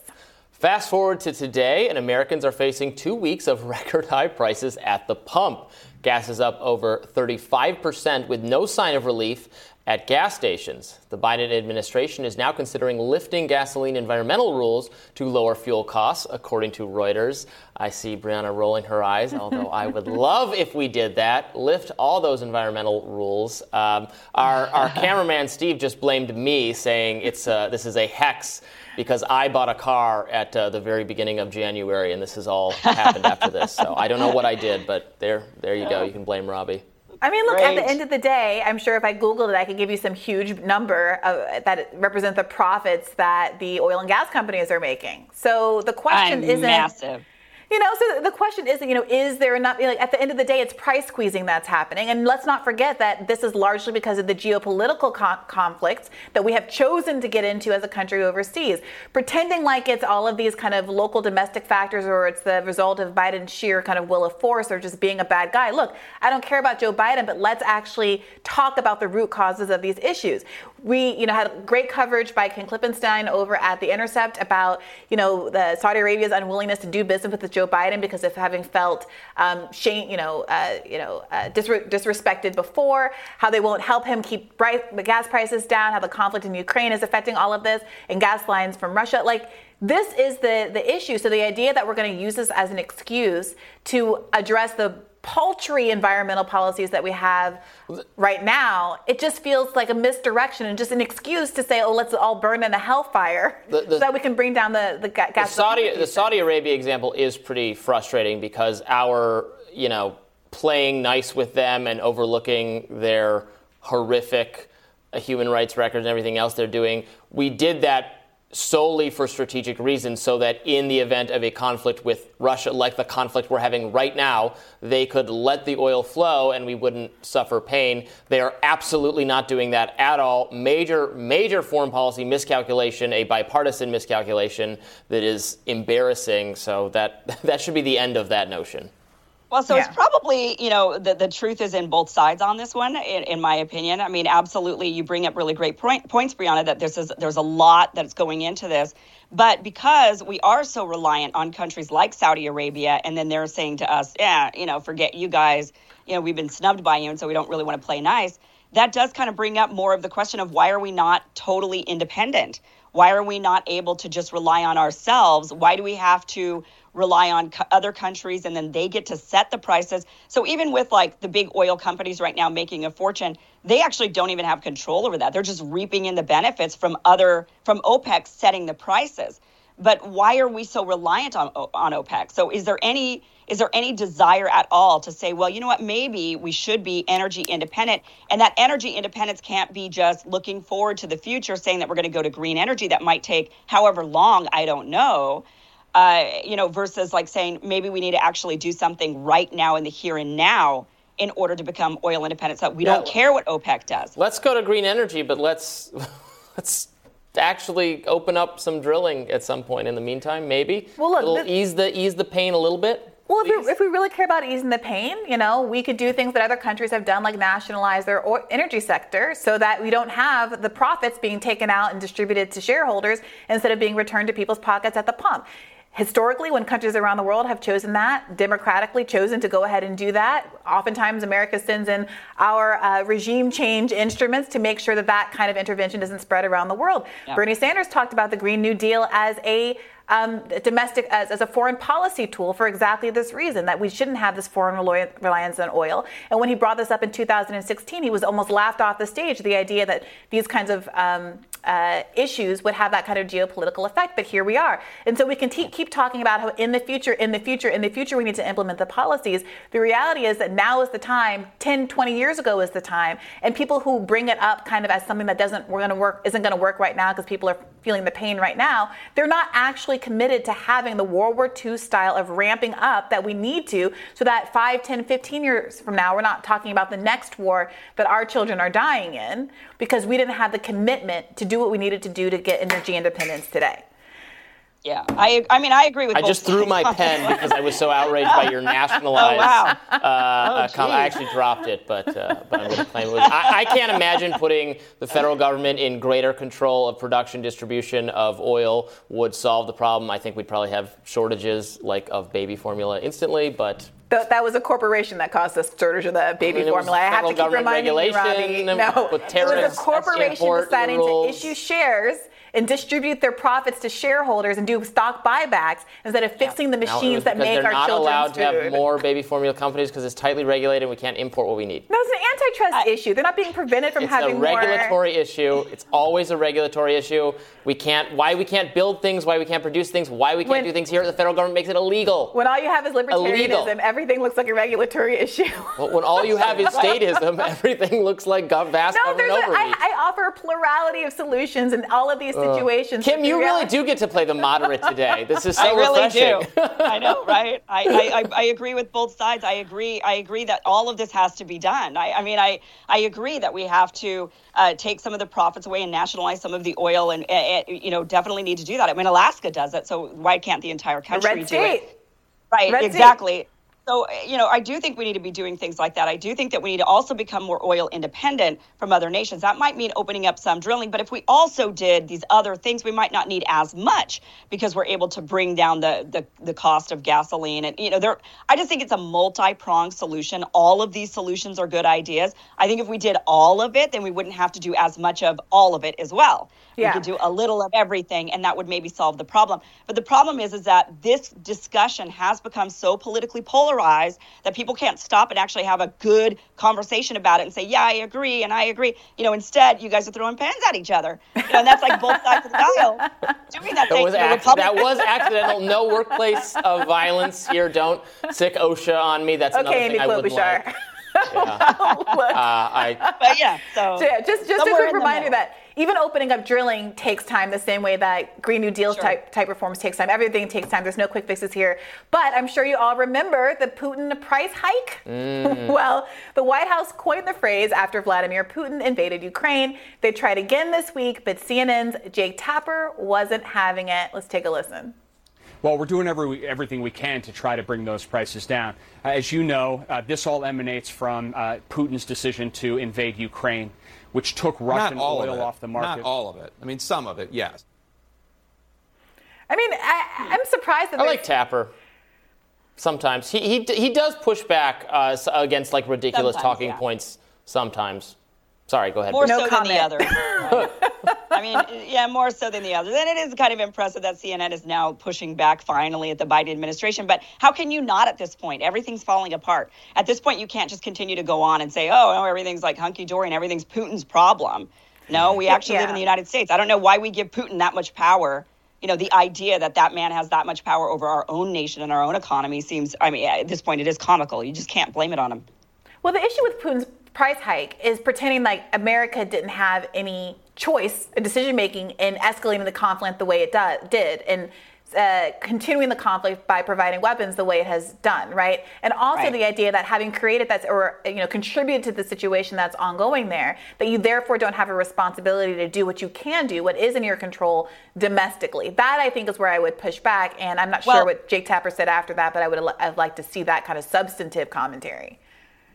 Fast forward to today, and Americans are facing two weeks of record high prices at the pump. Gas is up over 35% with no sign of relief at gas stations. The Biden administration is now considering lifting gasoline environmental rules to lower fuel costs, according to Reuters. I see Briahna rolling her eyes, although I would love if we did that. Lift all those environmental rules. Um, our, our cameraman Steve just blamed me, saying it's uh, this is a hex because I bought a car at uh, the very beginning of January, and this has all happened after this. So I don't know what I did, but there, there you go. You can blame Robby. I mean, look, Great. at the end of the day, I'm sure if I Googled it, I could give you some huge number of, that represent the profits that the oil and gas companies are making. So the question I'm isn't massive. You know, so the question is, you know, is there enough? You know, like at the end of the day, it's price squeezing that's happening, and let's not forget that this is largely because of the geopolitical co- conflicts that we have chosen to get into as a country overseas. Pretending like it's all of these kind of local domestic factors or it's the result of Biden's sheer kind of will of force or just being a bad guy. Look, I don't care about Joe Biden, but let's actually talk about the root causes of these issues. We, you know, had great coverage by Ken Klippenstein over at The Intercept about, you know, the Saudi Arabia's unwillingness to do business with Joe Biden because of having felt um, shame, you know, uh, you know, uh, disre- disrespected before. How they won't help him keep the gas prices down. How the conflict in Ukraine is affecting all of this, and gas lines from Russia. Like this is the the issue. So the idea that we're going to use this as an excuse to address the paltry environmental policies that we have right now, it just feels like a misdirection and just an excuse to say, oh, let's all burn in a hellfire the, the, so that we can bring down the, the gas. The Saudi, the Saudi Arabia example is pretty frustrating because our, you know, playing nice with them and overlooking their horrific uh, human rights records and everything else they're doing, we did that solely for strategic reasons so that in the event of a conflict with Russia, like the conflict we're having right now, they could let the oil flow and we wouldn't suffer pain. They are absolutely not doing that at all. Major, major foreign policy miscalculation, a bipartisan miscalculation that is embarrassing. So that, that should be the end of that notion. Well, so yeah. it's probably, you know, the, the truth is in both sides on this one, in, in my opinion. I mean, absolutely, you bring up really great point, points, Briahna, that there's, there's a lot that's going into this. But because we are so reliant on countries like Saudi Arabia, and then they're saying to us, yeah, you know, forget you guys, you know, we've been snubbed by you, and so we don't really want to play nice. That does kind of bring up more of the question of why are we not totally independent? Why are we not able to just rely on ourselves? Why do we have to rely on co- other countries and then they get to set the prices? So even with like the big oil companies right now making a fortune, they actually don't even have control over that. They're just reaping in the benefits from other from OPEC setting the prices. But why are we so reliant on on OPEC? So is there any is there any desire at all to say, well, you know what, maybe we should be energy independent? And that energy independence can't be just looking forward to the future, saying that we're going to go to green energy that might take however long, I don't know. Uh, you know, versus like saying maybe we need to actually do something right now in the here and now in order to become oil independent. So we yeah. don't care what OPEC does. Let's go to green energy, but let's let's actually open up some drilling at some point in the meantime, maybe. Well, look, this, ease the ease the pain a little bit. Well, if we, if we, really care about easing the pain, you know, we could do things that other countries have done, like nationalize their energy sector, so that we don't have the profits being taken out and distributed to shareholders instead of being returned to people's pockets at the pump. Historically, when countries around the world have chosen that, democratically chosen to go ahead and do that, oftentimes America sends in our uh, regime change instruments to make sure that that kind of intervention doesn't spread around the world. Yeah. Bernie Sanders talked about the Green New Deal as a um, domestic as, as, a foreign policy tool for exactly this reason that we shouldn't have this foreign reliance on oil. And when he brought this up in 2016, he was almost laughed off the stage. The idea that these kinds of um, uh, issues would have that kind of geopolitical effect, but here we are. And so we can keep talking about how in the future, in the future, in the future, we need to implement the policies. The reality is that now is the time, 10, 20 years ago is the time, and people who bring it up kind of as something that doesn't we're going to work isn't going to work right now because people are feeling the pain right now, they're not actually committed to having the World War II style of ramping up that we need to so that 5, 10, 15 years from now, we're not talking about the next war that our children are dying in because we didn't have the commitment to do what we needed to do to get energy independence today. Yeah, I I mean I agree with. You. I just threw my pen because I was so outraged by your nationalized. Oh, wow. Uh, oh, I actually dropped it, but uh, but I'm going to claim it. Was, I, I, can't imagine putting the federal government in greater control of production distribution of oil would solve the problem. I think we'd probably have shortages like of baby formula instantly, but Th- that was a corporation that caused the shortage of the baby I mean, formula. I have to keep reminding you, Robby. No, it was a corporation deciding to issue shares and distribute their profits to shareholders and do stock buybacks instead of fixing yeah. the machines that make our children. They're not allowed to have more baby formula companies because it's tightly regulated and we can't import what we need. No, it's an antitrust I, issue. They're not being prevented from having more. It's a regulatory more... issue. It's always a regulatory issue. We can't. Why we can't build things? Why we can't produce things? Why we can't when, do things here? The federal government makes it illegal. When all you have is libertarianism, illegal. everything looks like a regulatory issue. well, when all you have is statism, everything looks like vast no, government overreach. A, I, I offer a plurality of solutions and all of these situations. Kim, you really do get to play the moderate today. This is so I really refreshing. do. I know, right? I, I, I, agree with both sides. I agree. I agree that all of this has to be done. I, I mean, I, I agree that we have to uh, take some of the profits away and nationalize some of the oil, and uh, you know, definitely need to do that. I mean, Alaska does it, so why can't the entire country do state. it? Right. Red exactly. State. So, eh, you know, I do think we need to be doing things like that. I do think that we need to also become more oil independent from other nations. That might mean opening up some drilling, but if we also did these other things, we might not need as much because we're able to bring down the the, the cost of gasoline. And you know, there I just think it's a multi-pronged solution. All of these solutions are good ideas. I think if we did all of it, then we wouldn't have to do as much of all of it as well. Yeah. We could do a little of everything and that would maybe solve the problem. But the problem is is that this discussion has become so politically polarized that people can't stop and actually have a good conversation about it and say, "Yeah, I agree," and I agree. You know, instead, you guys are throwing pens at each other. You know, and that's like both sides of the aisle doing that. That was, ac- that was accidental. No workplace of violence here. Don't sic OSHA on me. That's okay, another thing I would like. Yeah. uh, I, but yeah, so, so yeah, just just a quick reminder that even opening up drilling takes time the same way that Green New Deal sure. type, type reforms takes time. Everything takes time. There's no quick fixes here. But I'm sure you all remember the Putin price hike. Mm. well, the White House coined the phrase after Vladimir Putin invaded Ukraine. They tried again this week, but CNN's Jake Tapper wasn't having it. Let's take a listen. Well, we're doing every, everything we can to try to bring those prices down. Uh, as you know, uh, this all emanates from uh, Putin's decision to invade Ukraine which took Russian oil off the market. Not all of it. I mean, some of it, yes. I mean, I, am surprised that I like Tapper. Sometimes he he he does push back uh, against like ridiculous sometimes, talking yeah. points. Sometimes. Sorry, go ahead. More no so comment. than the other. Right? I mean, yeah, more so than the others. And it is kind of impressive that CNN is now pushing back finally at the Biden administration. But how can you not at this point? Everything's falling apart. At this point, you can't just continue to go on and say, oh, no, everything's like hunky dory and everything's Putin's problem. No, we actually yeah. live in the United States. I don't know why we give Putin that much power you know, the idea that that man has that much power over our own nation and our own economy seems, I mean, at this point, it is comical. You just can't blame it on him. Well, the issue with Putin's price hike is pretending like America didn't have any choice, decision making in escalating the conflict the way it do- did. And uh, continuing the conflict by providing weapons the way it has done, right? And also right. the idea that having created that or you know contributed to the situation that's ongoing there, that you therefore don't have a responsibility to do what you can do, what is in your control domestically. That I think is where I would push back, and I'm not well, sure what Jake Tapper said after that, but I would have liked to see that kind of substantive commentary.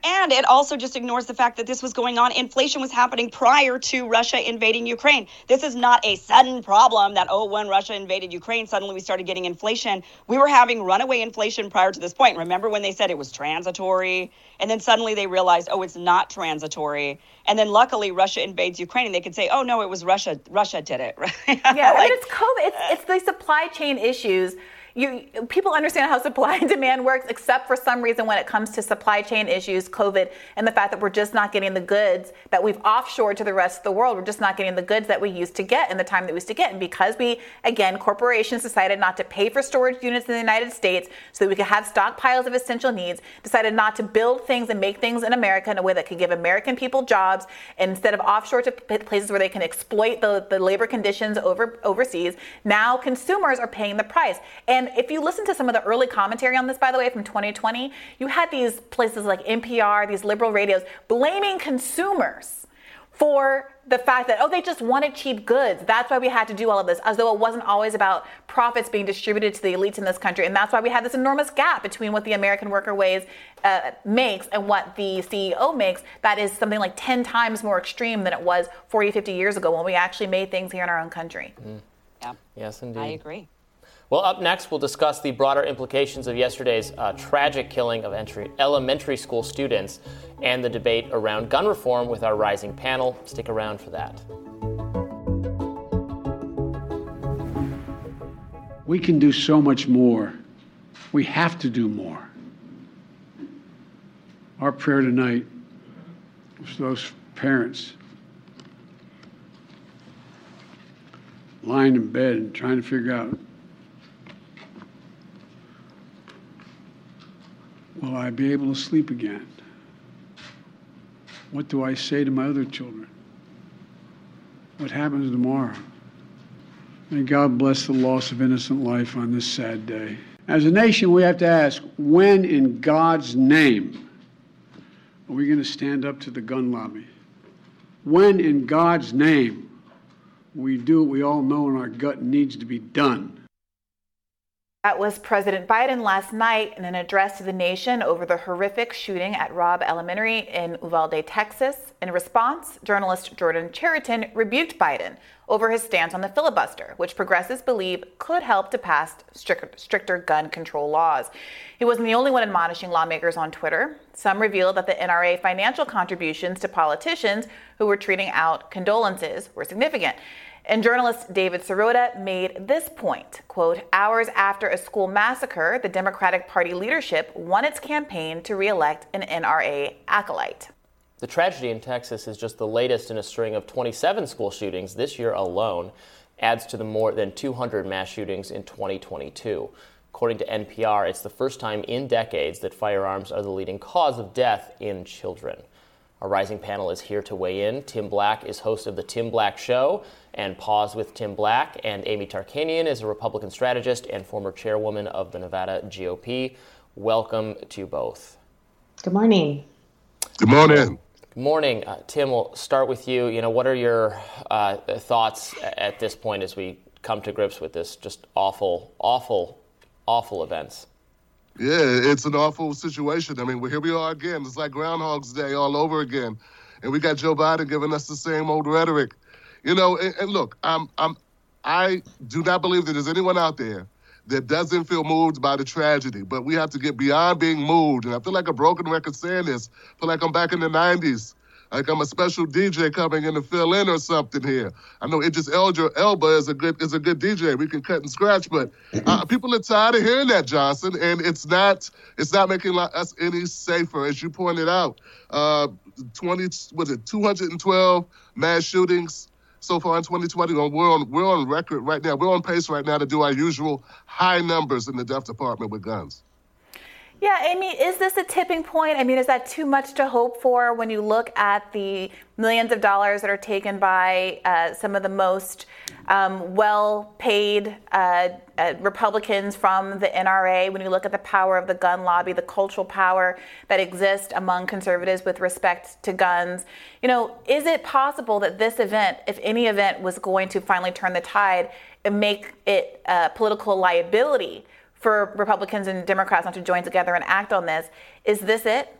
And it also just ignores the fact that this was going on. Inflation was happening prior to Russia invading Ukraine. This is not a sudden problem that, oh, when Russia invaded Ukraine, suddenly we started getting inflation. We were having runaway inflation prior to this point. Remember when they said it was transitory? And then suddenly they realized, oh, it's not transitory. And then luckily Russia invades Ukraine and they could say, oh, no, it was Russia. Russia did it. yeah, like, it's COVID. It's, it's the supply chain issues you people understand how supply and demand works, except for some reason when it comes to supply chain issues, COVID, and the fact that we're just not getting the goods that we've offshored to the rest of the world. We're just not getting the goods that we used to get in the time that we used to get. And because we, again, corporations decided not to pay for storage units in the United States so that we could have stockpiles of essential needs, decided not to build things and make things in America in a way that could give American people jobs instead of offshore to places where they can exploit the, the labor conditions over overseas. Now consumers are paying the price. And and if you listen to some of the early commentary on this, by the way, from 2020, you had these places like NPR, these liberal radios, blaming consumers for the fact that, oh, they just wanted cheap goods. That's why we had to do all of this, as though it wasn't always about profits being distributed to the elites in this country. And that's why we had this enormous gap between what the American worker ways uh, makes and what the CEO makes. That is something like 10 times more extreme than it was 40, 50 years ago when we actually made things here in our own country. Mm. Yeah. Yes, indeed. I agree. Well, up next, we'll discuss the broader implications of yesterday's uh, tragic killing of entry, elementary school students and the debate around gun reform with our rising panel. Stick around for that. We can do so much more. We have to do more. Our prayer tonight was those parents lying in bed and trying to figure out Will I be able to sleep again? What do I say to my other children? What happens tomorrow? May God bless the loss of innocent life on this sad day. As a nation, we have to ask when, in God's name, are we going to stand up to the gun lobby? When, in God's name, we do what we all know in our gut needs to be done? That was President Biden last night in an address to the nation over the horrific shooting at Robb Elementary in Uvalde, Texas. In response, journalist Jordan Chariton rebuked Biden over his stance on the filibuster, which progressives believe could help to pass stricter gun control laws. He wasn't the only one admonishing lawmakers on Twitter. Some revealed that the NRA financial contributions to politicians who were tweeting out condolences were significant. And journalist David Sirota made this point, quote, hours after a school massacre, the Democratic Party leadership won its campaign to reelect an NRA acolyte. The tragedy in Texas is just the latest in a string of 27 school shootings this year alone, adds to the more than 200 mass shootings in 2022. According to NPR, it's the first time in decades that firearms are the leading cause of death in children. Our rising panel is here to weigh in. Tim Black is host of The Tim Black Show and Pause with Tim Black, and Amy Tarkanian is a Republican strategist and former chairwoman of the Nevada GOP. Welcome to both. Good morning. Good morning. Good morning. Uh, Tim, we'll start with you. You know, what are your uh, thoughts at this point as we come to grips with this just awful, awful, awful events? Yeah, it's an awful situation. I mean, well, here we are again. It's like Groundhog's Day all over again. And we got Joe Biden giving us the same old rhetoric. You know, and, and look, I'm, I'm, I do not believe that there's anyone out there that doesn't feel moved by the tragedy. But we have to get beyond being moved. And I feel like a broken record saying this. Feel like I'm back in the 90s like I'm a special DJ coming in to fill in or something here. I know Idris Elder Elba is a good is a good DJ. We can cut and scratch, but uh, people are tired of hearing that, Johnson, and it's not it's not making us any safer, as you pointed out. Uh, 20 was it 212 mass shootings so far in 2020. We're on we're on record right now. We're on pace right now to do our usual high numbers in the death department with guns. Yeah, Amy, is this a tipping point? I mean, is that too much to hope for when you look at the millions of dollars that are taken by uh, some of the most um, well paid uh, uh, Republicans from the NRA? When you look at the power of the gun lobby, the cultural power that exists among conservatives with respect to guns, you know, is it possible that this event, if any event was going to finally turn the tide and make it a political liability? for Republicans and Democrats not to join together and act on this. Is this it?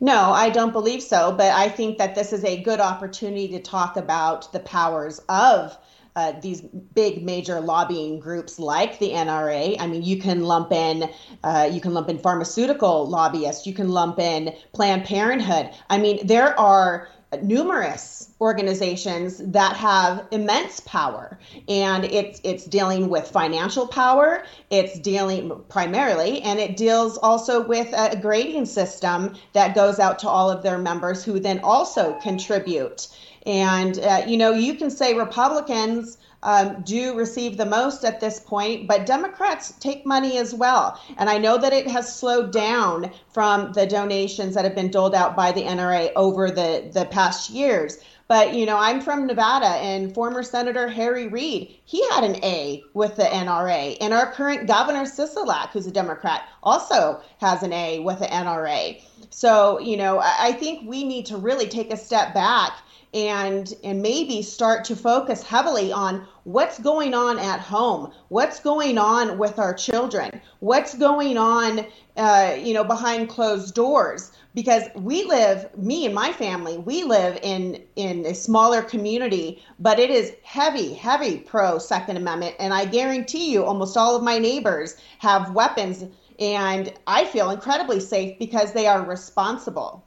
No, I don't believe so. But I think that this is a good opportunity to talk about the powers of uh, these big major lobbying groups like the NRA. I mean, you can lump in uh, you can lump in pharmaceutical lobbyists. You can lump in Planned Parenthood. I mean, there are numerous organizations that have immense power. And it's it's dealing with financial power. It's dealing primarily and it deals also with a grading system that goes out to all of their members who then also contribute. And uh, you know you can say republicans um, do receive the most at this point, but Democrats take money as well. And I know that it has slowed down from the donations that have been doled out by the NRA over the, the past years. But, you know, I'm from Nevada and former Senator Harry Reid, he had an A with the NRA. And our current governor, Sisolak, who's a Democrat, also has an A with the NRA. So, you know, I think we need to really take a step back and and maybe start to focus heavily on what's going on at home what's going on with our children what's going on uh, you know behind closed doors. Because we live me and my family we live in in a smaller community but it is heavy heavy pro second amendment. And i guarantee you almost all of my neighbors have weapons and i feel incredibly safe because they are responsible.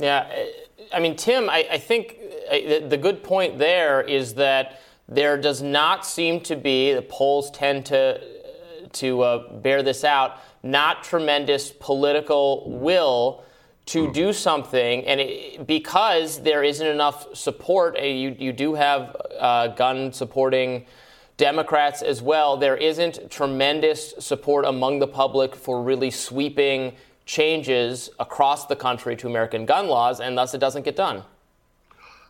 Yeah, I mean, Tim, I, I think the good point there is that there does not seem to be, the polls tend to, to uh, bear this out, not tremendous political will to hmm. do something, and it, because there isn't enough support, you, you do have uh, gun supporting Democrats as well. There isn't tremendous support among the public for really sweeping changes across the country to American gun laws, and thus it doesn't get done.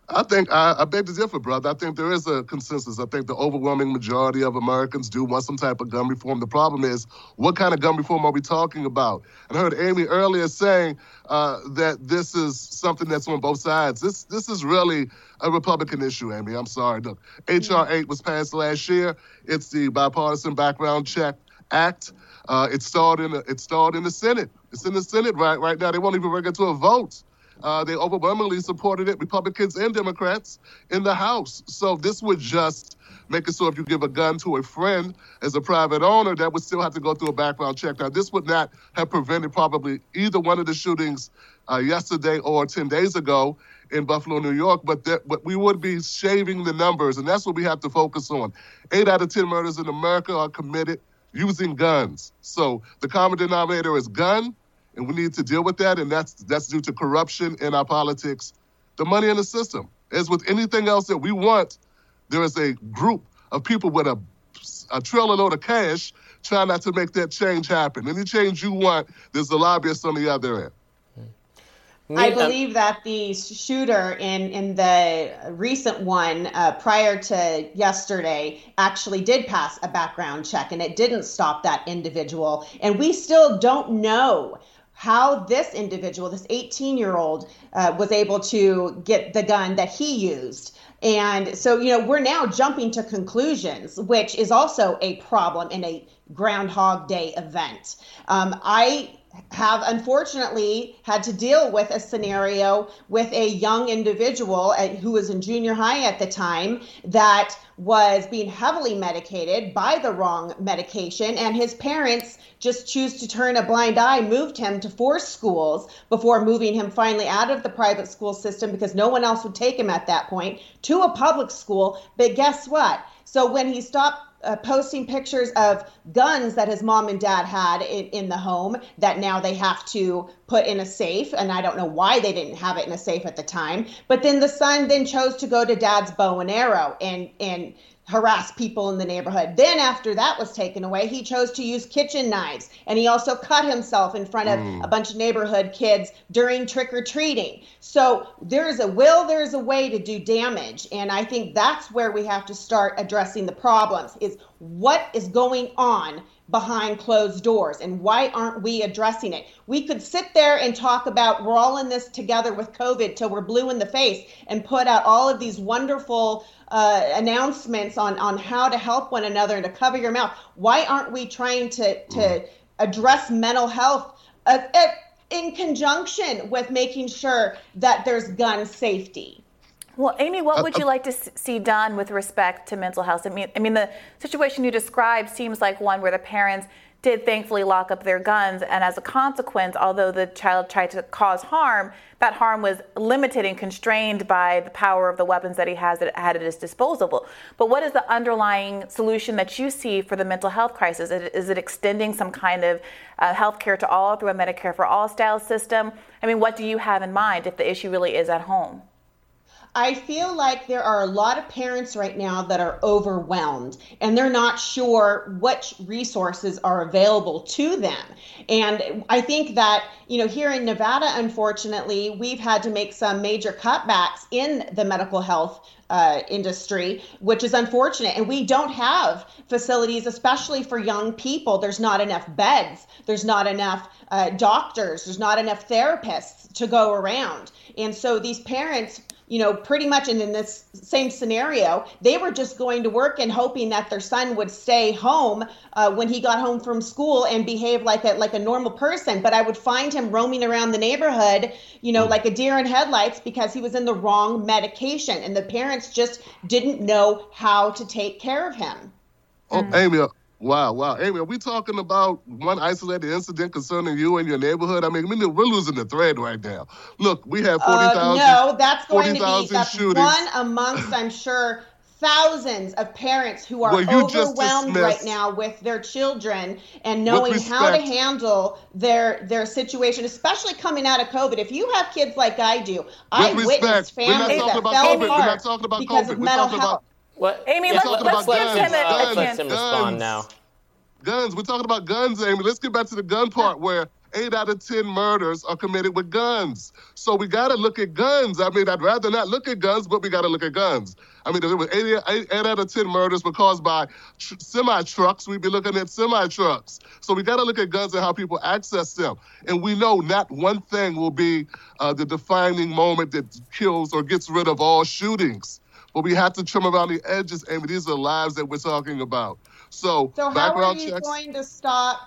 I think I, I beg to differ, brother. I think there is a consensus. I think the overwhelming majority of Americans do want some type of gun reform. The problem is, what kind of gun reform are we talking about? And I heard Amy earlier saying uh, that this is something that's on both sides. This this is really a Republican issue, Amy. I'm sorry. Look, HR 8 was passed last year. It's the Bipartisan Background Check Act. Uh, it stalled in it stalled in the Senate. It's in the Senate right right now. They won't even bring it to a vote. Uh, they overwhelmingly supported it, Republicans and Democrats in the House. So this would just make it so if you give a gun to a friend as a private owner, that would still have to go through a background check. Now, this would not have prevented probably either one of the shootings uh, yesterday or 10 days ago in Buffalo, New York, but that, but we would be shaving the numbers, and that's what we have to focus on. Eight out of 10 murders in America are committed using guns. So the common denominator is gun, and we need to deal with that, and that's that's due to corruption in our politics, the money in the system. As with anything else that we want, there is a group of people with a a trailer load of cash trying not to make that change happen. Any change you want, there's a lobbyist on the other end. I believe that the shooter in in the recent one uh, prior to yesterday actually did pass a background check, and it didn't stop that individual. And we still don't know how this individual, this 18 year old, uh, was able to get the gun that he used. And so, you know, we're now jumping to conclusions, which is also a problem in a Groundhog Day event. Um, I have unfortunately had to deal with a scenario with a young individual at, who was in junior high at the time that was being heavily medicated by the wrong medication and his parents just choose to turn a blind eye moved him to four schools before moving him finally out of the private school system because no one else would take him at that point to a public school. But guess what? So when he stopped uh, posting pictures of guns that his mom and dad had in, in the home that now they have to put in a safe. And I don't know why they didn't have it in a safe at the time. But then the son then chose to go to dad's bow and arrow and and harass people in the neighborhood. Then, after that was taken away, he chose to use kitchen knives. And he also cut himself in front of mm. a bunch of neighborhood kids during trick or treating. So, there's a will, there's a way to do damage. And I think that's where we have to start addressing the problems is what is going on behind closed doors and why aren't we addressing it we could sit there and talk about we're all in this together with covid till we're blue in the face and put out all of these wonderful uh, announcements on on how to help one another and to cover your mouth. Why aren't we trying to to address mental health uh, uh, in conjunction with making sure that there's gun safety? Well, Amy, what would you like to see done with respect to mental health? I mean, I mean, the situation you described seems like one where the parents did thankfully lock up their guns. And as a consequence, although the child tried to cause harm, that harm was limited and constrained by the power of the weapons that he has that had at his disposal. But what is the underlying solution that you see for the mental health crisis? Is it extending some kind of uh, health care to all through a Medicare for all style system? I mean, what do you have in mind if the issue really is at home? I feel like there are a lot of parents right now that are overwhelmed and they're not sure which resources are available to them. And I think that, you know, here in Nevada, unfortunately, we've had to make some major cutbacks in the medical health uh, industry, which is unfortunate. And we don't have facilities, especially for young people. There's not enough beds, there's not enough uh, doctors, there's not enough therapists to go around. And so these parents you know, pretty much in, in this same scenario, they were just going to work and hoping that their son would stay home uh, when he got home from school and behave like a like a normal person. But I would find him roaming around the neighborhood, you know, like a deer in headlights because he was in the wrong medication, and the parents just didn't know how to take care of him. Oh, Amy, Wow, wow. Amy, are we talking about one isolated incident concerning you and your neighborhood? I mean, we're losing the thread right now. Look, we have 40,000 uh, No, that's going 40, to be that's one amongst, I'm sure, thousands of parents who are well, overwhelmed right now with their children and knowing how to handle their their situation, especially coming out of COVID. If you have kids like I do, I respect, witnessed families that fell COVID. apart because of mental health. About, what? Amy, let's, let's give him a, chance. Let him respond now. Guns. We're talking about guns, Amy. Let's get back to the gun part where eight out of 10 murders are committed with guns. So we got to look at guns. I mean, I'd rather not look at guns, but we got to look at guns. I mean, if there were eight, eight, eight out of 10 murders were caused by tr- semi trucks. We'd be looking at semi trucks. So we got to look at guns and how people access them. And we know not one thing will be uh, the defining moment that kills or gets rid of all shootings. But we have to trim around the edges, Amy. These are lives that we're talking about. So, so how are you checks, going to stop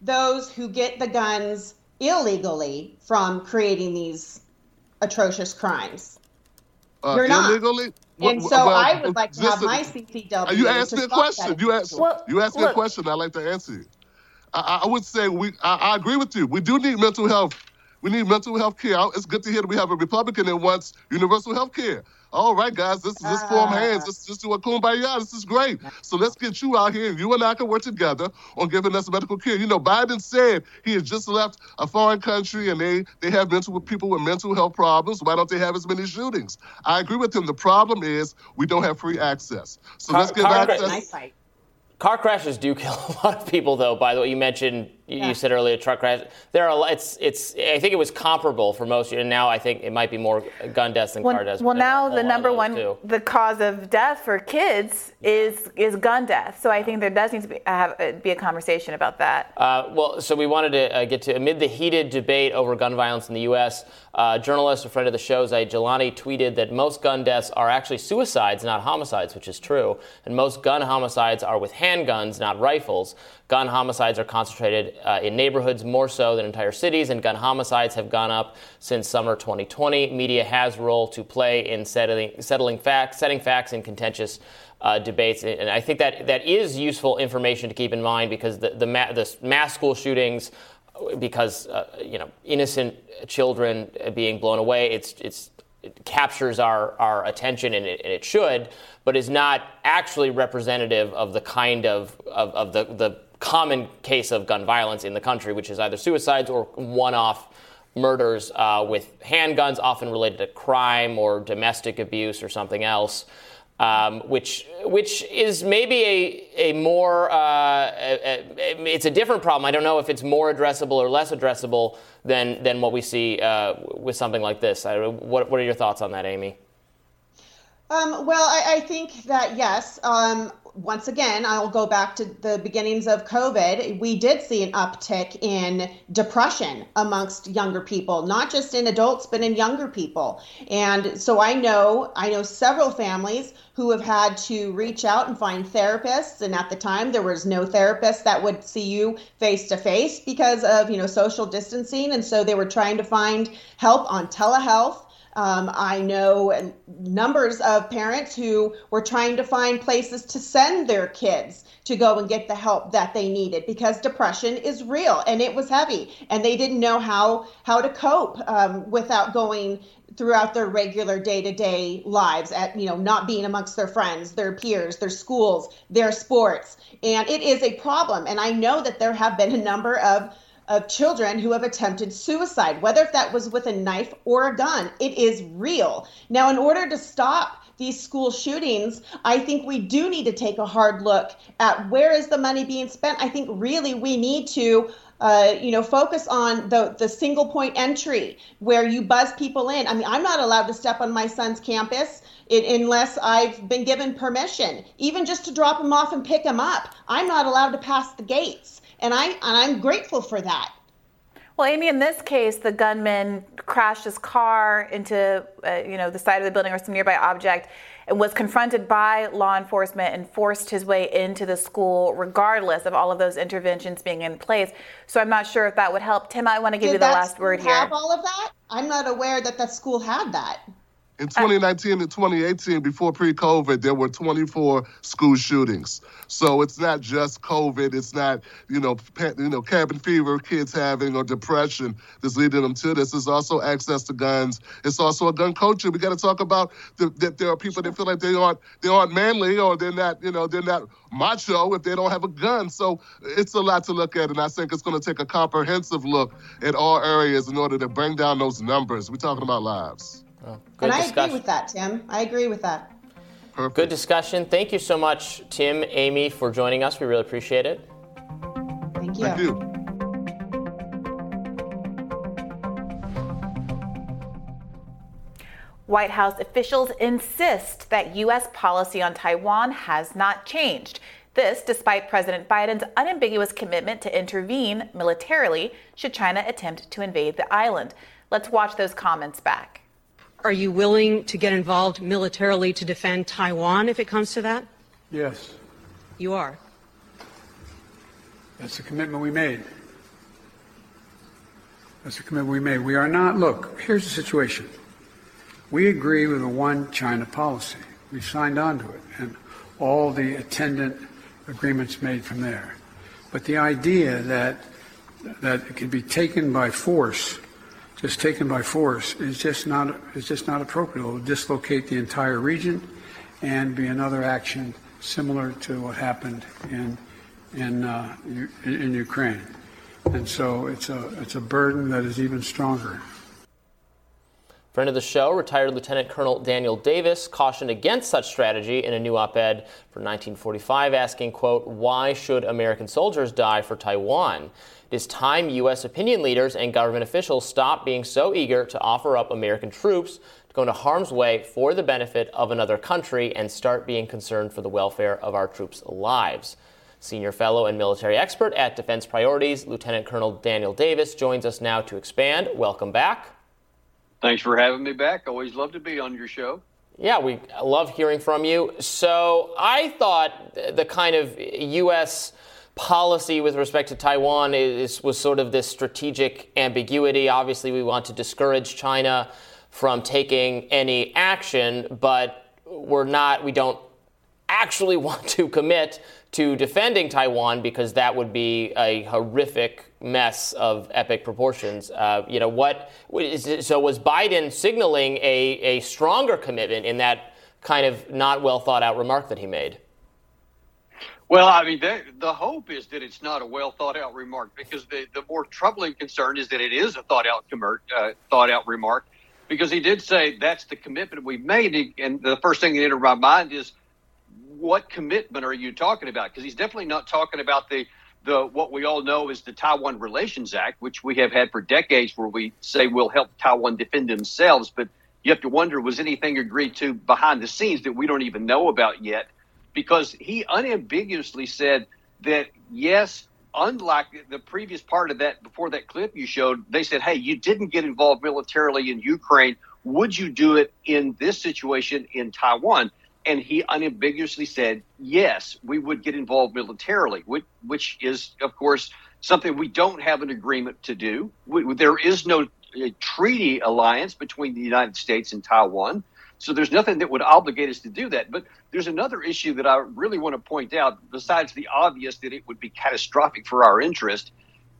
those who get the guns illegally from creating these atrocious crimes? Uh, You're not. Illegally? And so well, I would like to have my CCW. You asked me a question. You asked, well, you asked me look, a question. I'd like to answer you. I, I would say we. I, I, agree with you. We do need mental health. We need mental health care. It's good to hear that we have a Republican that wants universal health care all right, guys, let's just form hands. Let's ah. just do a kumbaya. This is great. So let's get you out here, and you and I can work together on giving us medical care. You know, Biden said he has just left a foreign country, and they they have mental people with mental health problems. Why don't they have as many shootings? I agree with him. The problem is we don't have free access. So car, let's give access. Car crashes do kill a lot of people, though. By the way, you mentioned you, yeah. you said earlier truck crash. There are it's it's. I think it was comparable for most, and now I think it might be more gun deaths than well, car deaths. Well, now the number one too. the cause of death for kids is is gun death. So I think there does need to be have uh, be a conversation about that. Uh, well, so we wanted to uh, get to amid the heated debate over gun violence in the U.S. Uh, journalist, a friend of the show, Zaid Jilani, tweeted that most gun deaths are actually suicides, not homicides, which is true, and most gun homicides are with handguns, not rifles. Gun homicides are concentrated uh, in neighborhoods more so than entire cities, and gun homicides have gone up since summer 2020. Media has a role to play in settling, settling facts, setting facts in contentious uh, debates, and I think that that is useful information to keep in mind because the the, ma- the mass school shootings, because uh, you know innocent children being blown away, it's it's captures our, our attention and it, and it, should, but is not actually representative of the kind of, of, of the, the common case of gun violence in the country, which is either suicides or one off murders uh, with handguns, often related to crime or domestic abuse or something else. Um, which which is maybe a a more uh, a, a, it's a different problem. I don't know if it's more addressable or less addressable than than what we see uh, with something like this. I, what what are your thoughts on that, Amy? Um, well, I, I, think that yes. Um, once again, I'll go back to the beginnings of COVID. We did see an uptick in depression amongst younger people, not just in adults, but in younger people. And so I know, I know several families who have had to reach out and find therapists. And at the time, there was no therapist that would see you face to face because of, you know, social distancing. And so they were trying to find help on telehealth um, I know numbers of parents who were trying to find places to send their kids to go and get the help that they needed because depression is real and it was heavy, and they didn't know how how to cope um, without going throughout their regular day-to-day lives at you know not being amongst their friends their peers their schools their sports. And it is a problem. And i know that there have been a number of of children who have attempted suicide, whether if that was with a knife or a gun. It is real. Now, in order to stop these school shootings, I think we do need to take a hard look at where is the money being spent. I think really we need to uh, you know, focus on the the single point entry where you buzz people in. I mean, I'm not allowed to step on my son's campus unless I've been given permission, even just to drop him off and pick him up. I'm not allowed to pass the gates and I and I'm grateful for that. Well, Amy, in this case, the gunman crashed his car into uh, you know the side of the building or some nearby object, and was confronted by law enforcement and forced his way into the school, regardless of all of those interventions being in place. So I'm not sure if that would help. Tim, I want to give Did you the last word here. Have all of that? I'm not aware that the school had that. In 2019 and 2018, before pre-COVID, there were 24 school shootings. So it's not just COVID. It's not you know you know cabin fever kids having or depression that's leading them to this. It's also access to guns. It's also a gun culture. We got to talk about the, that there are people that feel like they aren't they aren't manly or they're not you know they're not macho if they don't have a gun. So it's a lot to look at, and I think it's going to take a comprehensive look at all areas in order to bring down those numbers. We're talking about lives. Oh, well, and I discussion. agree with that, Tim. I agree with that. Perfect. Good discussion. Thank you so much, Tim, Amy, for joining us. We really appreciate it. Thank you. Thank you. White House officials insist that U.S. policy on Taiwan has not changed. This, despite President Biden's unambiguous commitment to intervene militarily should China attempt to invade the island. Let's watch those comments back. Are you willing to get involved militarily to defend Taiwan if it comes to that? Yes. You are? That's the commitment we made. That's the commitment we made. We are not, look, here's the situation. We agree with a one China policy. We signed on to it and all the attendant agreements made from there. But the idea that that it can be taken by force just taken by force is just not is just not appropriate. It will dislocate the entire region and be another action similar to what happened in in uh, in Ukraine. And so it's a it's a burden that is even stronger. Friend of the show, retired Lieutenant Colonel Daniel Davis cautioned against such strategy in a new op-ed for 1945, asking, "quote Why should American soldiers die for Taiwan?" It is time U.S. opinion leaders and government officials stop being so eager to offer up American troops to go into harm's way for the benefit of another country and start being concerned for the welfare of our troops' lives. Senior fellow and military expert at Defense Priorities, Lieutenant Colonel Daniel Davis, joins us now to expand. Welcome back. Thanks for having me back. Always love to be on your show. Yeah, we love hearing from you. So I thought the kind of U.S policy with respect to Taiwan is, was sort of this strategic ambiguity. Obviously, we want to discourage China from taking any action, but we're not, we don't actually want to commit to defending Taiwan because that would be a horrific mess of epic proportions. Uh, you know what? So was Biden signaling a, a stronger commitment in that kind of not well thought out remark that he made? Well, I mean, the, the hope is that it's not a well thought out remark because the, the more troubling concern is that it is a thought out uh, thought out remark because he did say that's the commitment we've made. And the first thing that entered my mind is what commitment are you talking about? Because he's definitely not talking about the the what we all know is the Taiwan Relations Act, which we have had for decades, where we say we'll help Taiwan defend themselves. But you have to wonder was anything agreed to behind the scenes that we don't even know about yet? Because he unambiguously said that yes, unlike the previous part of that before that clip you showed, they said, hey, you didn't get involved militarily in Ukraine. Would you do it in this situation in Taiwan? And he unambiguously said, yes, we would get involved militarily, which, which is, of course, something we don't have an agreement to do. We, there is no uh, treaty alliance between the United States and Taiwan. So there's nothing that would obligate us to do that. But there's another issue that I really want to point out, besides the obvious that it would be catastrophic for our interest,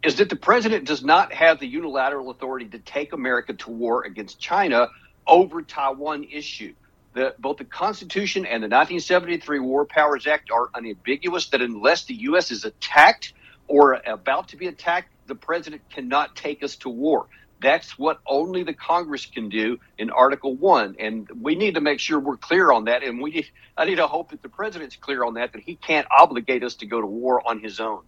is that the president does not have the unilateral authority to take America to war against China over Taiwan issue. The, both the Constitution and the 1973 War Powers Act are unambiguous that unless the U.S. is attacked or about to be attacked, the president cannot take us to war. That's what only the Congress can do in Article One, and we need to make sure we're clear on that. And we, I need to hope that the president's clear on that, that he can't obligate us to go to war on his own.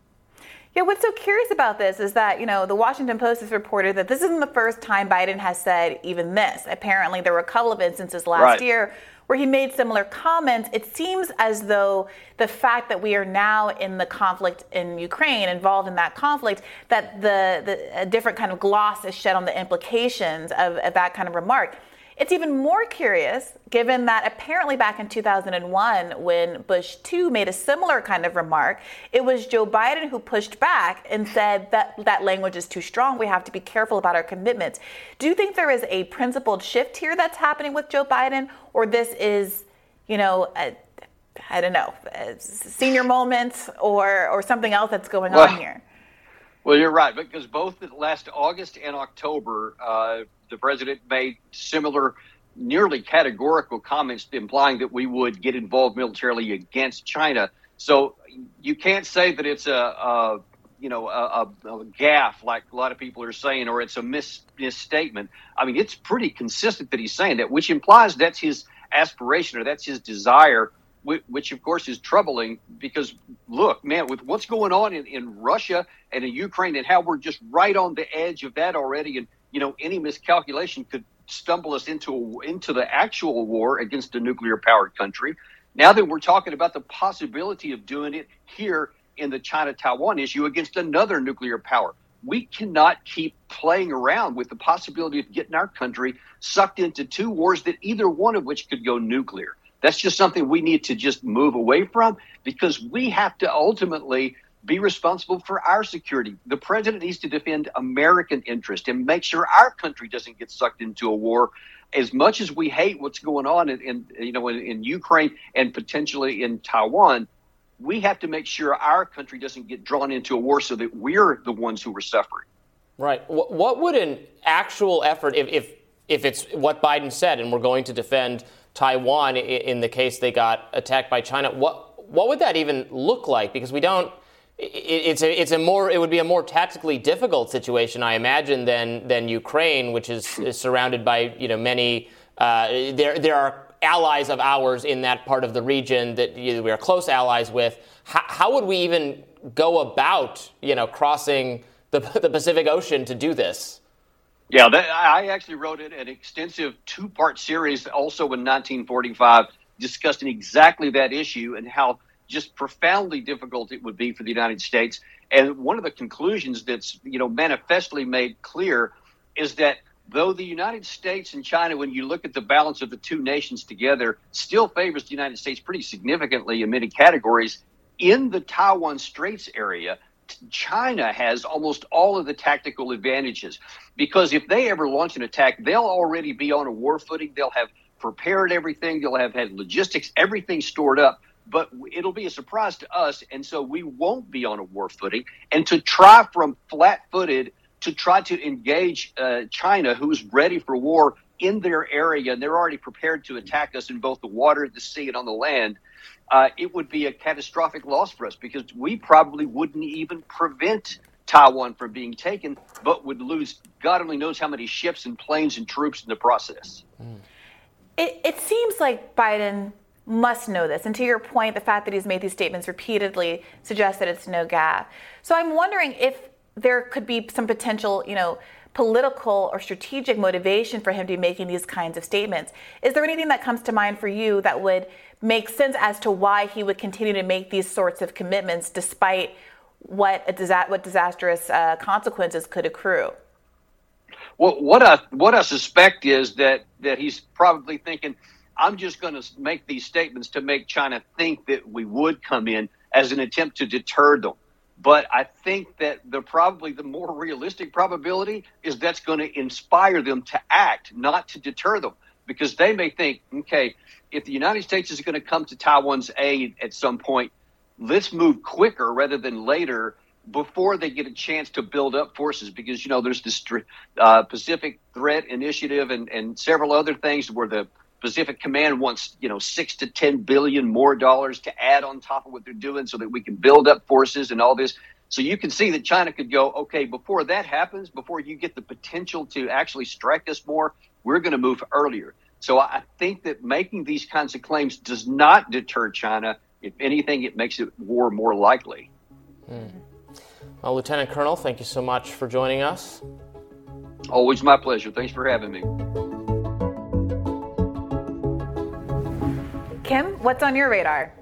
Yeah, what's so curious about this is that, you know, the Washington Post has reported that this isn't the first time Biden has said even this. Apparently, there were a couple of instances last right. year where he made similar comments. It seems as though the fact that we are now in the conflict in Ukraine, involved in that conflict, that the, the a different kind of gloss is shed on the implications of, of that kind of remark. It's even more curious given that apparently back in 2001, when Bush 2 made a similar kind of remark, it was Joe Biden who pushed back and said that that language is too strong. We have to be careful about our commitments. Do you think there is a principled shift here that's happening with Joe Biden, or this is, you know, I don't know, senior moments or, or something else that's going well, on here? Well, you're right, because both last August and October, uh, the president made similar, nearly categorical comments implying that we would get involved militarily against China. So you can't say that it's a, a you know a, a, a gaffe like a lot of people are saying, or it's a mis- misstatement. I mean, it's pretty consistent that he's saying that, which implies that's his aspiration or that's his desire which of course is troubling because look, man, with what's going on in, in Russia and in Ukraine and how we're just right on the edge of that already, and you know, any miscalculation could stumble us into a, into the actual war against a nuclear powered country. Now that we're talking about the possibility of doing it here in the China Taiwan issue against another nuclear power, we cannot keep playing around with the possibility of getting our country sucked into two wars that either one of which could go nuclear. That's just something we need to just move away from because we have to ultimately be responsible for our security. The president needs to defend American interest and make sure our country doesn't get sucked into a war. As much as we hate what's going on in, in you know in, in Ukraine and potentially in Taiwan, we have to make sure our country doesn't get drawn into a war so that we're the ones who are suffering. Right. What would an actual effort, if, if, if it's what Biden said, and we're going to defend Taiwan in the case they got attacked by China, what, what would that even look like? Because we don't it's a it's a more it would be a more tactically difficult situation, I imagine, than than Ukraine, which is, is surrounded by you know many. Uh, there there are allies of ours in that part of the region that you know, we are close allies with. How, how would we even go about you know crossing the the Pacific Ocean to do this? Yeah, that, I actually wrote an extensive two part series also in 1945 discussing exactly that issue and how just profoundly difficult it would be for the United States. And one of the conclusions that's you know manifestly made clear is that though the United States and China, when you look at the balance of the two nations together, still favors the United States pretty significantly in many categories, in the Taiwan Straits area, China has almost all of the tactical advantages because if they ever launch an attack, they'll already be on a war footing. They'll have prepared everything. They'll have had logistics, everything stored up but it'll be a surprise to us. And so we won't be on a war footing. And to try from flat footed to try to engage uh, China, who's ready for war in their area, and they're already prepared to attack us in both the water, the sea, and on the land, uh, it would be a catastrophic loss for us because we probably wouldn't even prevent Taiwan from being taken, but would lose God only knows how many ships and planes and troops in the process. It, it seems like Biden must know this. And to your point, the fact that he's made these statements repeatedly suggests that it's no gap. So I'm wondering if there could be some potential, you know, political or strategic motivation for him to be making these kinds of statements. Is there anything that comes to mind for you that would make sense as to why he would continue to make these sorts of commitments despite what a disa- what disastrous uh, consequences could accrue? Well, what I what I suspect is that that he's probably thinking, I'm just going to make these statements to make China think that we would come in as an attempt to deter them. But I think that the probably the more realistic probability is that's going to inspire them to act, not to deter them, because they may think, okay, if the United States is going to come to Taiwan's aid at some point, let's move quicker rather than later before they get a chance to build up forces because you know there's this uh, Pacific Threat Initiative and, and several other things where the Pacific Command wants you know six to ten billion more dollars to add on top of what they're doing so that we can build up forces and all this. So you can see that China could go, okay, before that happens, before you get the potential to actually strike us more, we're going to move earlier. So I think that making these kinds of claims does not deter China. If anything, it makes it war more likely. Mm. Well, Lieutenant Colonel, thank you so much for joining us. Always my pleasure. Thanks for having me. Kim, what's on your radar?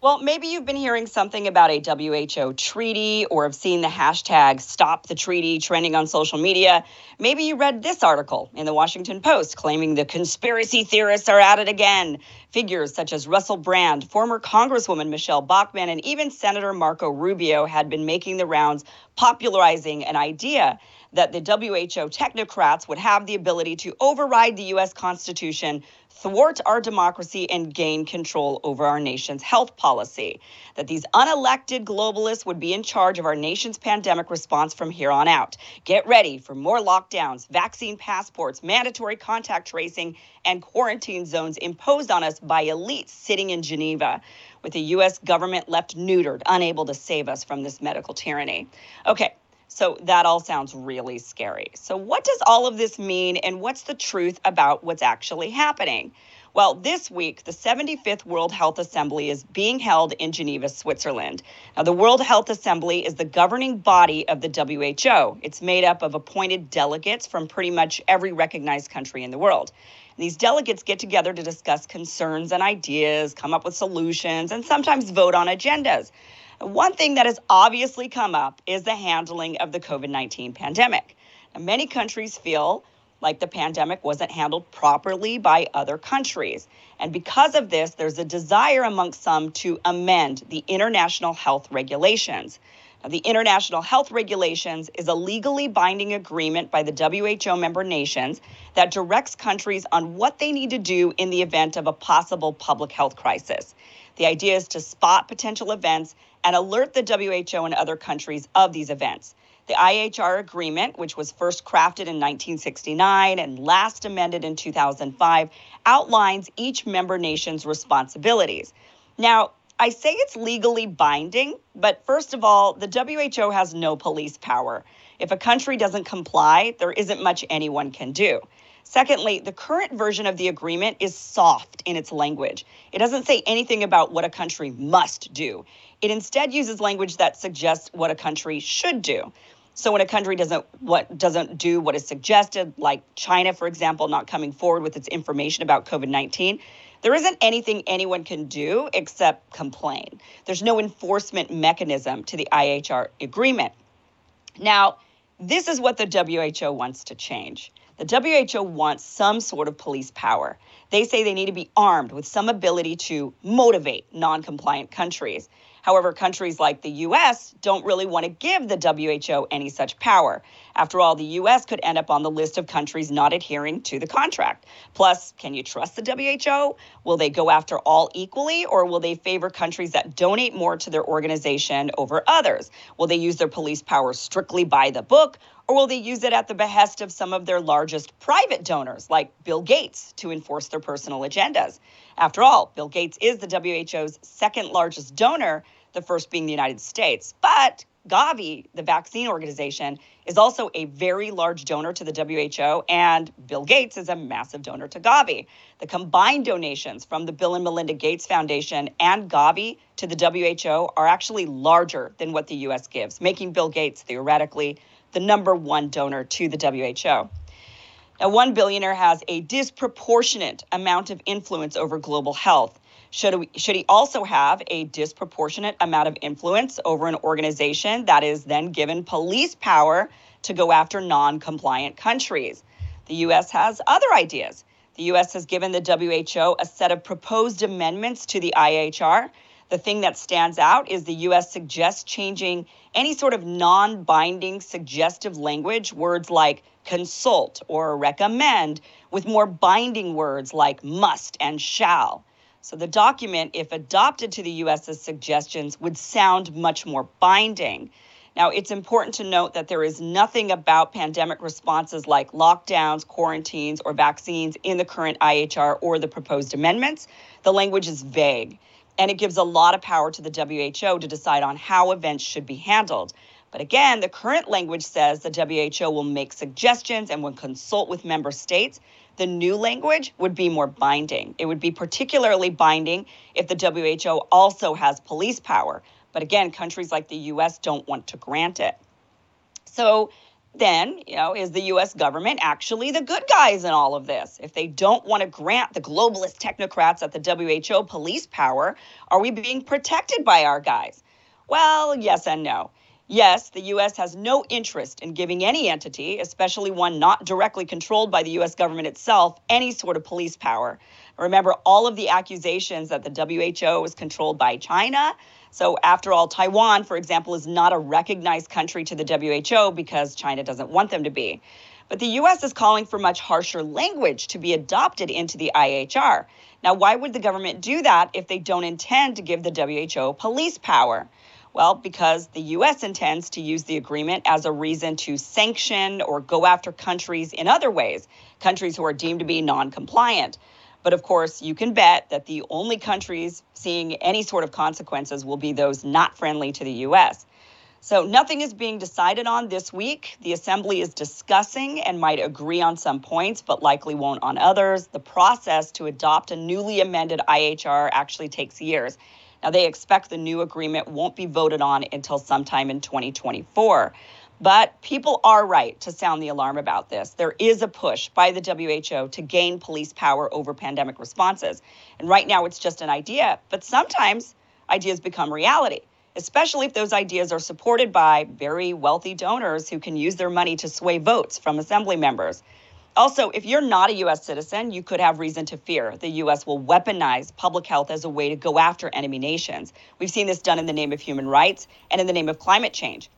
Well, maybe you've been hearing something about a WHO treaty or have seen the hashtag stop the treaty trending on social media. Maybe you read this article in the Washington Post claiming the conspiracy theorists are at it again. Figures such as Russell Brand, former Congresswoman Michele Bachmann, and even Senator Marco Rubio had been making the rounds popularizing an idea that the WHO technocrats would have the ability to override the U.S. Constitution thwart our democracy and gain control over our nation's health policy. That these unelected globalists would be in charge of our nation's pandemic response from here on out. Get ready for more lockdowns, vaccine passports, mandatory contact tracing, and quarantine zones imposed on us by elites sitting in Geneva with the U.S. government left neutered, unable to save us from this medical tyranny. Okay, so that all sounds really scary. So, what does all of this mean, and what's the truth about what's actually happening? Well, this week, the 75th World Health Assembly is being held in Geneva, Switzerland. Now, the World Health Assembly is the governing body of the WHO. It's made up of appointed delegates from pretty much every recognized country in the world. these delegates get together to discuss concerns and ideas, come up with solutions, and sometimes vote on agendas. One thing that has obviously come up is the handling of the COVID 19 pandemic. Now, many countries feel like the pandemic wasn't handled properly by other countries. And because of this, there's a desire amongst some to amend the international health regulations. Now, the international health regulations is a legally binding agreement by the WHO member nations that directs countries on what they need to do in the event of a possible public health crisis. The idea is to spot potential events and alert the WHO and other countries of these events. The IHR agreement, which was first crafted in 1969 and last amended in 2005, outlines each member nation's responsibilities. Now, I say it's legally binding, but first of all, the WHO has no police power. If a country doesn't comply, there isn't much anyone can do. Secondly, the current version of the agreement is soft in its language. It doesn't say anything about what a country must do. It instead uses language that suggests what a country should do. So when a country doesn't what doesn't do what is suggested, like China, for example, not coming forward with its information about COVID-19, there isn't anything anyone can do except complain. There's no enforcement mechanism to the IHR agreement. Now, this is what the WHO wants to change. The WHO wants some sort of police power. They say they need to be armed with some ability to motivate non compliant countries. However, countries like the US don't really want to give the WHO any such power. After all, the US could end up on the list of countries not adhering to the contract. Plus, can you trust the WHO? Will they go after all equally, or will they favor countries that donate more to their organization over others? Will they use their police power strictly by the book, or will they use it at the behest of some of their largest private donors, like Bill Gates, to enforce their personal agendas? After all, Bill Gates is the WHO's second largest donor, the first being the United States. But Gavi, the vaccine organization, is also a very large donor to the WHO, and Bill Gates is a massive donor to Gavi. The combined donations from the Bill and Melinda Gates Foundation and Gavi to the WHO are actually larger than what the US gives, making Bill Gates theoretically the number one donor to the WHO. Now, one billionaire has a disproportionate amount of influence over global health. Should, we, should he also have a disproportionate amount of influence over an organization that is then given police power to go after non compliant countries? The U.S. has other ideas. The U.S. has given the WHO a set of proposed amendments to the IHR. The thing that stands out is the U.S. suggests changing any sort of non binding suggestive language, words like consult or recommend, with more binding words like must and shall. So the document, if adopted to the US's suggestions, would sound much more binding. Now, it's important to note that there is nothing about pandemic responses like lockdowns, quarantines, or vaccines in the current IHR or the proposed amendments. The language is vague, and it gives a lot of power to the WHO to decide on how events should be handled. But again, the current language says the WHO will make suggestions and will consult with member states the new language would be more binding. It would be particularly binding if the WHO also has police power. But again, countries like the US don't want to grant it. So then, you know, is the US government actually the good guys in all of this? If they don't want to grant the globalist technocrats at the WHO police power, are we being protected by our guys? Well, yes and no. Yes, the U.S. has no interest in giving any entity, especially one not directly controlled by the U.S. government itself, any sort of police power. Remember all of the accusations that the WHO is controlled by China. So, after all, Taiwan, for example, is not a recognized country to the WHO because China doesn't want them to be. But the US is calling for much harsher language to be adopted into the IHR. Now, why would the government do that if they don't intend to give the WHO police power? Well, because the U.S. intends to use the agreement as a reason to sanction or go after countries in other ways, countries who are deemed to be non compliant. But of course, you can bet that the only countries seeing any sort of consequences will be those not friendly to the U.S. So nothing is being decided on this week. The Assembly is discussing and might agree on some points, but likely won't on others. The process to adopt a newly amended IHR actually takes years. Now, they expect the new agreement won't be voted on until sometime in 2024. But people are right to sound the alarm about this. There is a push by the WHO to gain police power over pandemic responses. And right now it's just an idea, but sometimes ideas become reality, especially if those ideas are supported by very wealthy donors who can use their money to sway votes from assembly members. Also, if you're not a U.S. citizen, you could have reason to fear the U.S. will weaponize public health as a way to go after enemy nations. We've seen this done in the name of human rights and in the name of climate change.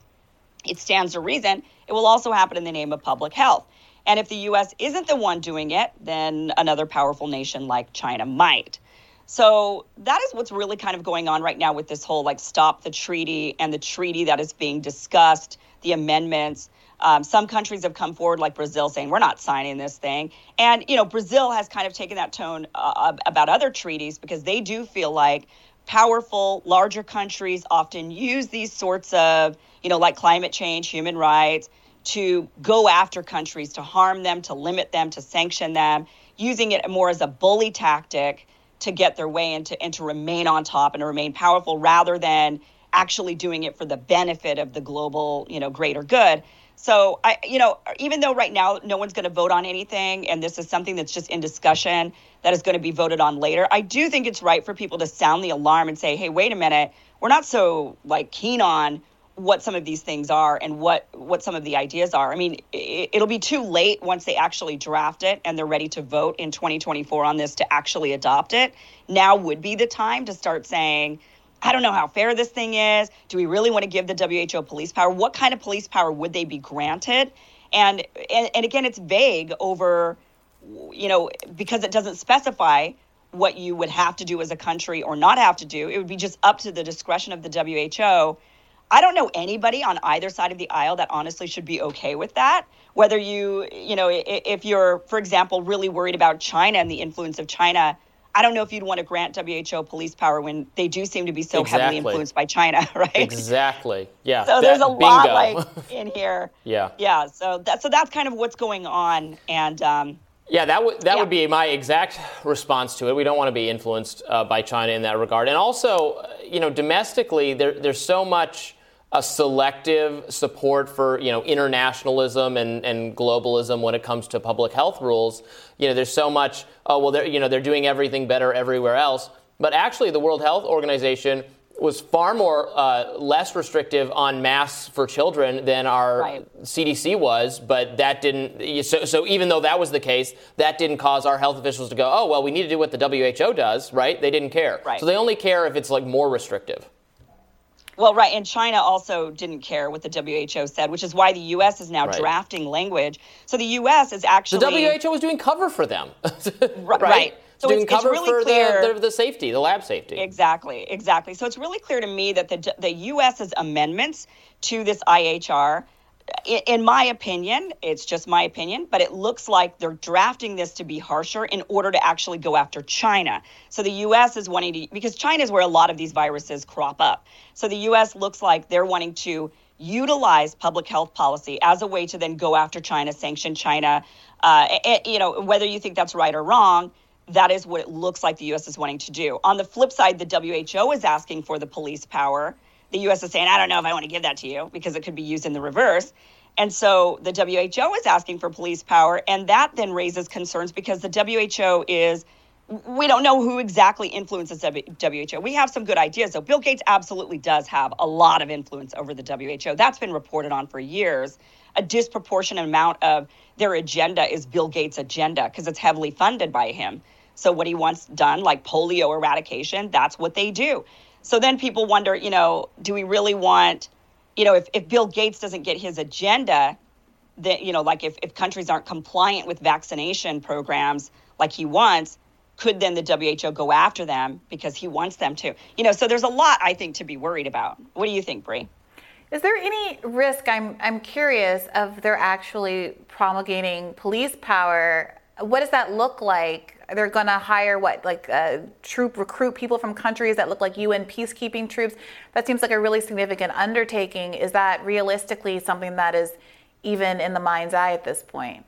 It stands to reason it will also happen in the name of public health. And if the U.S. isn't the one doing it, then another powerful nation like China might. So that is what's really kind of going on right now with this whole like stop the treaty and the treaty that is being discussed, the amendments. Um, some countries have come forward, like Brazil, saying we're not signing this thing. And you know, Brazil has kind of taken that tone uh, about other treaties because they do feel like powerful, larger countries often use these sorts of, you know, like climate change, human rights, to go after countries, to harm them, to limit them, to sanction them, using it more as a bully tactic to get their way and to, and to remain on top and to remain powerful rather than actually doing it for the benefit of the global, you know, greater good. So I, you know, even though right now no one's going to vote on anything, and this is something that's just in discussion that is going to be voted on later, I do think it's right for people to sound the alarm and say, hey, wait a minute, we're not so like keen on what some of these things are and what what some of the ideas are. I mean, it, it'll be too late once they actually draft it and they're ready to vote in 2024 on this to actually adopt it. Now would be the time to start saying I don't know how fair this thing is. Do we really want to give the WHO police power? What kind of police power would they be granted? And and, and again, it's vague over, you know, because it doesn't specify what you would have to do as a country or not have to do. It would be just up to the discretion of the WHO. I don't know anybody on either side of the aisle that honestly should be okay with that. Whether you, you know, if you're, for example, really worried about China and the influence of China, I don't know if you'd want to grant WHO police power when they do seem to be so exactly. heavily influenced by China, right? Exactly. Yeah. So that, there's a bingo. lot like in here. yeah. Yeah. So that so that's kind of what's going on, and um, yeah, that would that yeah. would be my exact response to it. We don't want to be influenced uh, by China in that regard, and also, uh, you know, domestically, there, there's so much a selective support for you know internationalism and, and globalism when it comes to public health rules. You know, there's so much. Oh well, they're you know they're doing everything better everywhere else. But actually, the World Health Organization was far more uh, less restrictive on masks for children than our right. CDC was, but that didn't. So, so even though that was the case, that didn't cause our health officials to go, "Oh well, we need to do what the WHO does." Right? They didn't care. Right. So they only care if it's like more restrictive. Well, right, and China also didn't care what the WHO said, which is why the U.S. is now right. drafting language. So the U.S. is actually the WHO was doing cover for them, right? right. So doing it's, cover it's really for clear, the, the, safety, the lab safety. Exactly, exactly. So it's really clear to me that the the U.S.'s amendments to this IHR in my opinion, it's just my opinion, but it looks like they're drafting this to be harsher in order to actually go after China. So the US is wanting to, because China is where a lot of these viruses crop up. So the US looks like they're wanting to utilize public health policy as a way to then go after China, sanction China. Uh, you know, whether you think that's right or wrong, that is what it looks like the US is wanting to do. On the flip side, the WHO is asking for the police power the US is saying, I don't know if I want to give that to you because it could be used in the reverse. And so the WHO is asking for police power. And that then raises concerns because the WHO is, we don't know who exactly influences WHO. We have some good ideas. So Bill Gates absolutely does have a lot of influence over the WHO. That's been reported on for years. A disproportionate amount of their agenda is Bill Gates' agenda because it's heavily funded by him. So what he wants done, like polio eradication, that's what they do. So then people wonder, you know, do we really want, you know, if, if Bill Gates doesn't get his agenda, that, you know, like if, if countries aren't compliant with vaccination programs like he wants, could then the WHO go after them because he wants them to? You know, so there's a lot I think to be worried about. What do you think, Brie? Is there any risk? I'm I'm curious of their actually promulgating police power. What does that look like they're going to hire what like uh, troop recruit people from countries that look like UN peacekeeping troops. That seems like a really significant undertaking. Is that realistically something that is even in the mind's eye at this point?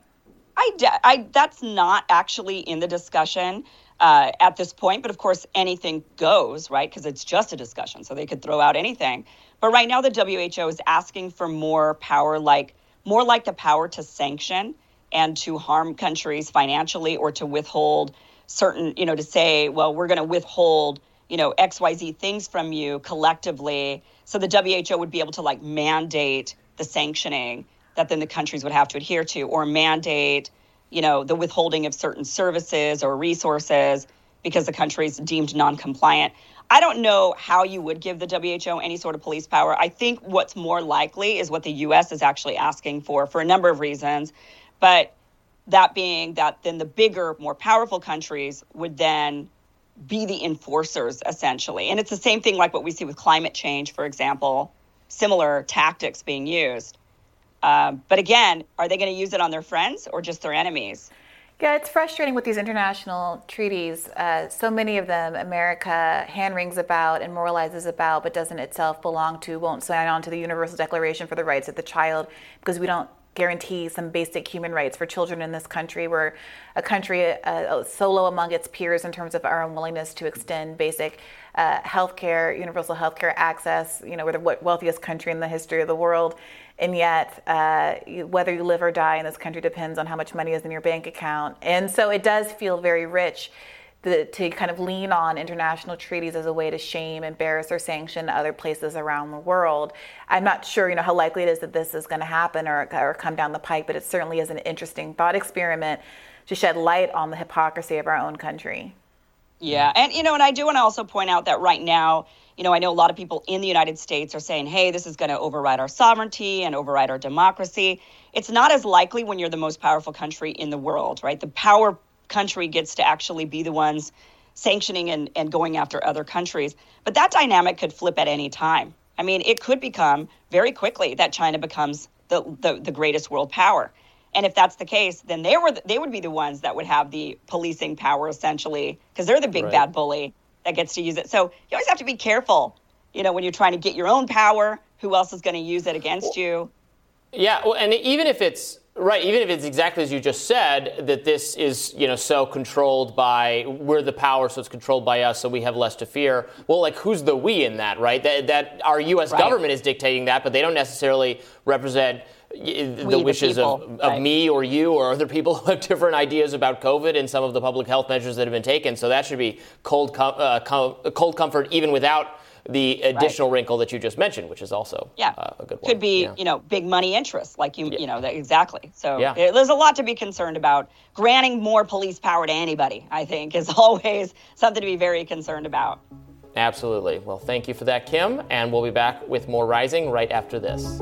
I, I that's not actually in the discussion uh, at this point, but of course anything goes, right? Because it's just a discussion, so they could throw out anything. But right now, the WHO is asking for more power, like more like the power to sanction and to harm countries financially or to withhold certain, you know, to say, well, we're going to withhold, you know, XYZ things from you collectively. So the WHO would be able to like mandate the sanctioning that then the countries would have to adhere to or mandate, you know, the withholding of certain services or resources because the country is deemed non compliant. I don't know how you would give the WHO any sort of police power. I think what's more likely is what the US is actually asking for, for a number of reasons. But that being that then the bigger, more powerful countries would then be the enforcers essentially. And it's the same thing like what we see with climate change, for example, similar tactics being used. Um, but again, are they going to use it on their friends or just their enemies? Yeah, it's frustrating with these international treaties. Uh, so many of them, America hand wrings about and moralizes about, but doesn't itself belong to, won't sign on to the Universal Declaration for the Rights of the Child because we don't guarantee some basic human rights for children in this country. We're a country uh, solo among its peers in terms of our unwillingness to extend basic uh, health care, universal health care access. You know, we're the wealthiest country in the history of the world. And yet, uh, whether you live or die in this country depends on how much money is in your bank account. And so it does feel very rich the, to kind of lean on international treaties as a way to shame, embarrass, or sanction other places around the world. I'm not sure, you know, how likely it is that this is going to happen or, or come down the pike, but it certainly is an interesting thought experiment to shed light on the hypocrisy of our own country. Yeah, and you know, and I do want to also point out that right now, you know, I know a lot of people in the United States are saying, hey, this is going to override our sovereignty and override our democracy. It's not as likely when you're the most powerful country in the world, right? The power country gets to actually be the ones sanctioning and, and going after other countries. But that dynamic could flip at any time. I mean, it could become very quickly that China becomes the, the, the greatest world power. And if that's the case, then they were they would be the ones that would have the policing power essentially, because they're the big right. bad bully that gets to use it. So you always have to be careful, you know, when you're trying to get your own power. Who else is going to use it against you? Yeah, well, and even if it's right, even if it's exactly as you just said, that this is you know so controlled by we're the power, so it's controlled by us, so we have less to fear. Well, like who's the we in that, right? That that our U.S. Right. government is dictating that, but they don't necessarily represent the we, wishes the of, of right. me or you or other people who have different ideas about COVID and some of the public health measures that have been taken. So that should be cold, com- uh, com- cold comfort even without the additional right. wrinkle that you just mentioned, which is also yeah. Uh, a good one. Could be, yeah. you know, big money interests, like you, yeah. you know, that, exactly. So yeah. it, there's a lot to be concerned about. Granting more police power to anybody, I think, is always something to be very concerned about. Absolutely. Well, thank you for that, Kim, and we'll be back with more Rising right after this.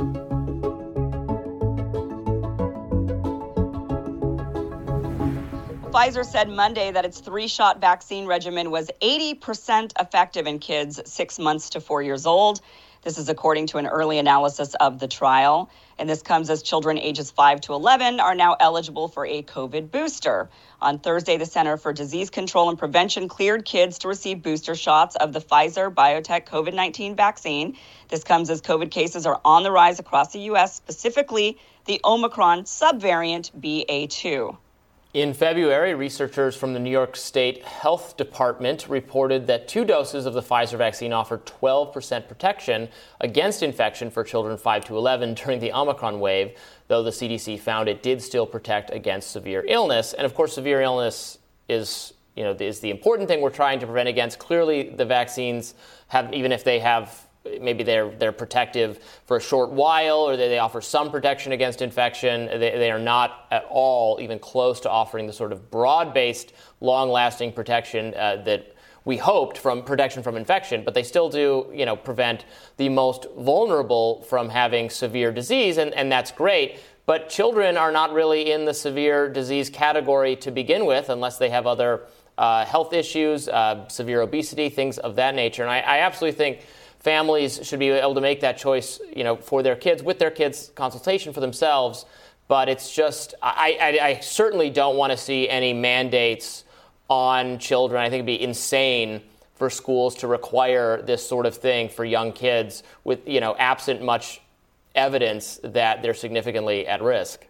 Pfizer said Monday that its three shot vaccine regimen was 80% effective in kids six months to four years old. This is according to an early analysis of the trial. And this comes as children ages 5 to 11 are now eligible for a COVID booster. On Thursday, the Center for Disease Control and Prevention cleared kids to receive booster shots of the Pfizer BioNTech COVID 19 vaccine. This comes as COVID cases are on the rise across the U.S., specifically the Omicron subvariant BA2. In February, researchers from the New York State Health Department reported that two doses of the Pfizer vaccine offered 12% protection against infection for children 5 to 11 during the Omicron wave, though the CDC found it did still protect against severe illness. And of course, severe illness is you know, is the important thing we're trying to prevent against. Clearly, the vaccines have, even if they have maybe they're they're protective for a short while or they, they offer some protection against infection they, they are not at all even close to offering the sort of broad-based long-lasting protection uh, that we hoped from protection from infection but they still do you know prevent the most vulnerable from having severe disease and, and that's great but children are not really in the severe disease category to begin with unless they have other uh, health issues, uh, severe obesity, things of that nature. And I, I absolutely think families should be able to make that choice, you know, for their kids with their kids' consultation for themselves. But it's just, I, I, I certainly don't want to see any mandates on children. I think it'd be insane for schools to require this sort of thing for young kids with, you know, absent much evidence that they're significantly at risk.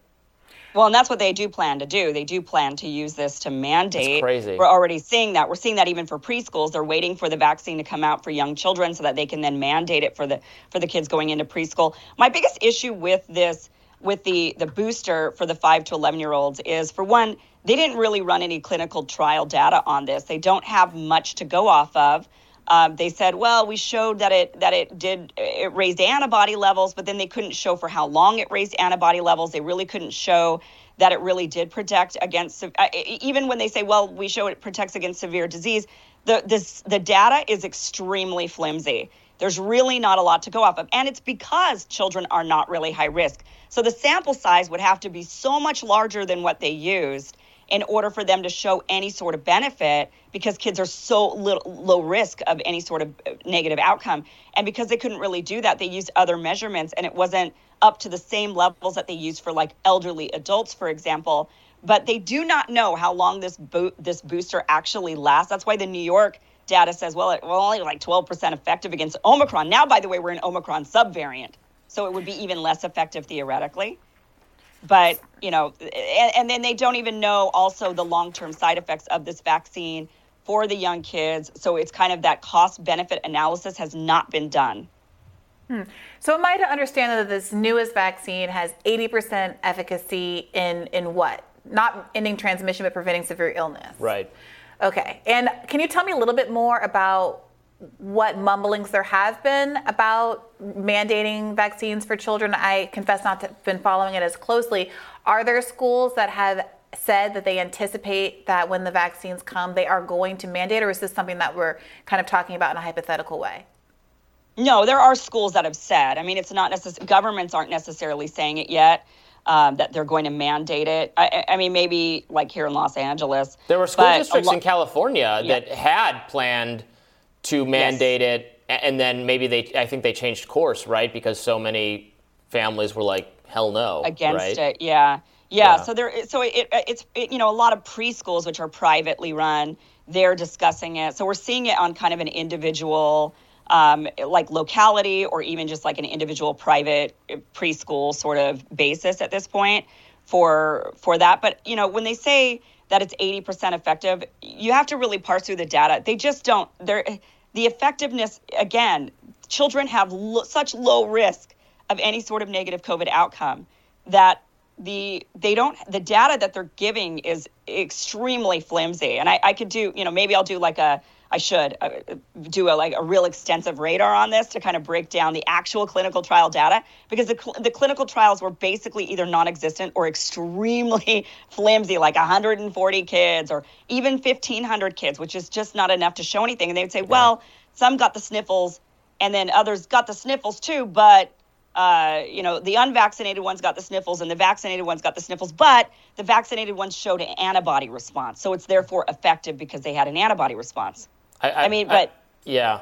Well, and that's what they do plan to do. They do plan to use this to mandate. That's crazy. We're already seeing that. We're seeing that even for preschools. They're waiting for the vaccine to come out for young children so that they can then mandate it for the for the kids going into preschool. My biggest issue with this with the the booster for the 5 to 11 year olds is for one, they didn't really run any clinical trial data on this. They don't have much to go off of. Um, they said, well, we showed that it that it did it raised antibody levels, but then they couldn't show for how long it raised antibody levels. They really couldn't show that it really did protect against uh, even when they say, well, we show it protects against severe disease. The this the data is extremely flimsy. There's really not a lot to go off of, and it's because children are not really high risk. So the sample size would have to be so much larger than what they used in order for them to show any sort of benefit because kids are so little, low risk of any sort of negative outcome. And because they couldn't really do that, they used other measurements and it wasn't up to the same levels that they use for like elderly adults, for example. But they do not know how long this bo- this booster actually lasts. That's why the New York data says, well, it, well, only like 12% effective against Omicron. Now, by the way, we're in Omicron subvariant. So it would be even less effective theoretically but you know and, and, then they don't even know also the long-term side effects of this vaccine for the young kids. So it's kind of that cost benefit analysis has not been done. Hmm. so am i to understand that this newest vaccine has 80% efficacy in in what? Not ending transmission but preventing severe illness. Right. Okay. And can you tell me a little bit more about what mumblings there have been about mandating vaccines for children. I confess not to have been following it as closely. Are there schools that have said that they anticipate that when the vaccines come, they are going to mandate, or is this something that we're kind of talking about in a hypothetical way? No, there are schools that have said. I mean, it's not necessarily governments aren't necessarily saying it yet. Um, that they're going to mandate it. I, I, mean, maybe like here in Los Angeles. There were school districts lo- in California yeah. that had planned to mandate yes. it, and then maybe they. I think they changed course, right? Because so many families were like, "Hell no!" Against right? it, yeah. yeah. yeah. So there. So it, it's it, you know a lot of preschools which are privately run. They're discussing it. So we're seeing it on kind of an individual um, like locality or even just like an individual private preschool sort of basis at this point for for that. But you know, when they say that it's 80% effective, you have to really parse through the data. They just don't. They're the effectiveness again. Children have lo- such low risk of any sort of negative COVID outcome that the they don't the data that they're giving is extremely flimsy. And I, I could do you know maybe I'll do like a I should uh, do a like a real extensive radar on this to kind of break down the actual clinical trial data because the, cl- the clinical trials were basically either non-existent or extremely flimsy, like 140 kids or even 1,500 kids, which is just not enough to show anything. And they would say, yeah. well, some got the sniffles, and then others got the sniffles too, but uh, you know, the unvaccinated ones got the sniffles and the vaccinated ones got the sniffles, but the vaccinated ones showed an antibody response. So it's therefore effective because they had an antibody response. I, I, I mean, but yeah,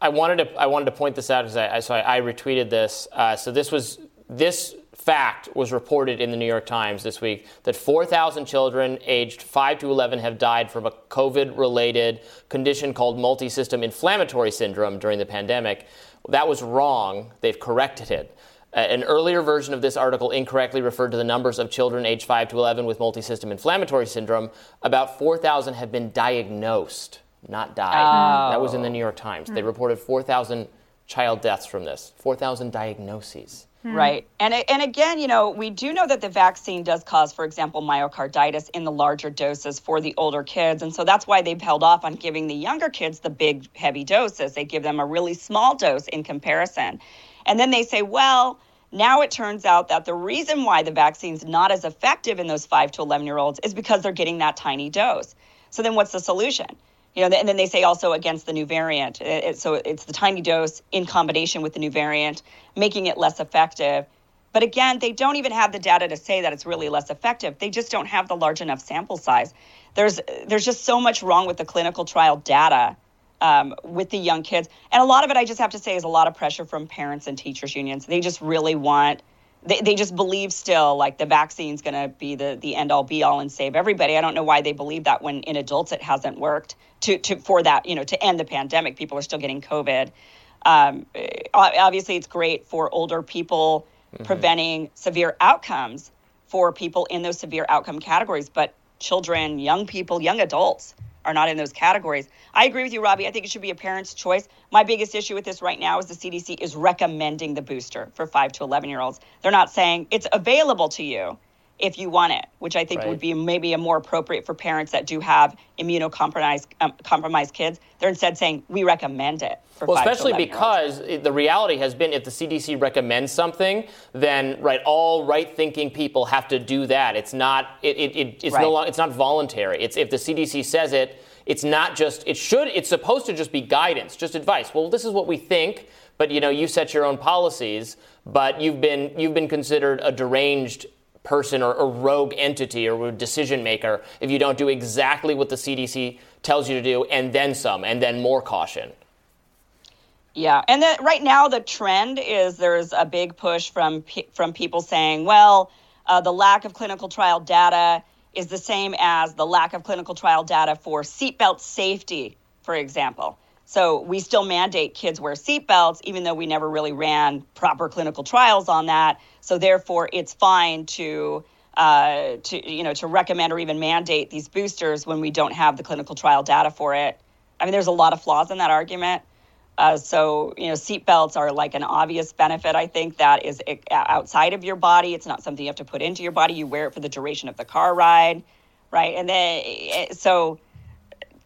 I wanted to I wanted to point this out because I, so I, retweeted this. Uh, so this was this fact was reported in the New York Times this week that 4,000 children aged 5 to 11 have died from a COVID related condition called multisystem inflammatory syndrome during the pandemic. That was wrong. They've corrected it. An earlier version of this article incorrectly referred to the numbers of children aged 5 to 11 with multisystem inflammatory syndrome. About 4,000 have been diagnosed not died. Oh. That was in the New York Times. They reported 4,000 child deaths from this, 4,000 diagnoses. Hmm. Right. And, and again, you know, we do know that the vaccine does cause, for example, myocarditis in the larger doses for the older kids. And so that's why they've held off on giving the younger kids the big, heavy doses. They give them a really small dose in comparison. And then they say, well, now it turns out that the reason why the vaccine's not as effective in those 5 to 11 year olds is because they're getting that tiny dose. So then what's the solution? You know, and then they say also against the new variant. It, so it's the tiny dose in combination with the new variant, making it less effective. But again, they don't even have the data to say that it's really less effective. They just don't have the large enough sample size. There's there's just so much wrong with the clinical trial data um, with the young kids, and a lot of it, I just have to say, is a lot of pressure from parents and teachers unions. They just really want they, they just believe still like the vaccine's going to be the, the end all be all and save everybody. I don't know why they believe that when in adults it hasn't worked to, to for that, you know, to end the pandemic. People are still getting COVID. Um, obviously, it's great for older people mm-hmm. preventing severe outcomes for people in those severe outcome categories, but children, young people, young adults are not in those categories. I agree with you, Robby. I think it should be a parent's choice. My biggest issue with this right now is the CDC is recommending the booster for 5 to 11 year olds. They're not saying it's available to you if you want it, which I think right. would be maybe a more appropriate for parents that do have immunocompromised um, compromised kids. They're instead saying we recommend it. well, especially because the reality has been if the CDC recommends something, then right all right-thinking people have to do that. It's not it, it, it it's right. no longer it's not voluntary. It's if the CDC says it, it's not just it should it's supposed to just be guidance, just advice. Well, this is what we think, but you know you set your own policies, but you've been you've been considered a deranged person or, or rogue entity or a decision maker if you don't do exactly what the CDC tells you to do and then some and then more caution. Yeah, and then right now the trend is there's a big push from from people saying, well, uh, the lack of clinical trial data is the same as the lack of clinical trial data for seatbelt safety, for example. So we still mandate kids wear seatbelts, even though we never really ran proper clinical trials on that. So therefore, it's fine to uh, to you know to recommend or even mandate these boosters when we don't have the clinical trial data for it. I mean, there's a lot of flaws in that argument. Uh, so you know, seatbelts are like an obvious benefit. I think that is outside of your body. It's not something you have to put into your body. You wear it for the duration of the car ride, right? And then eh, so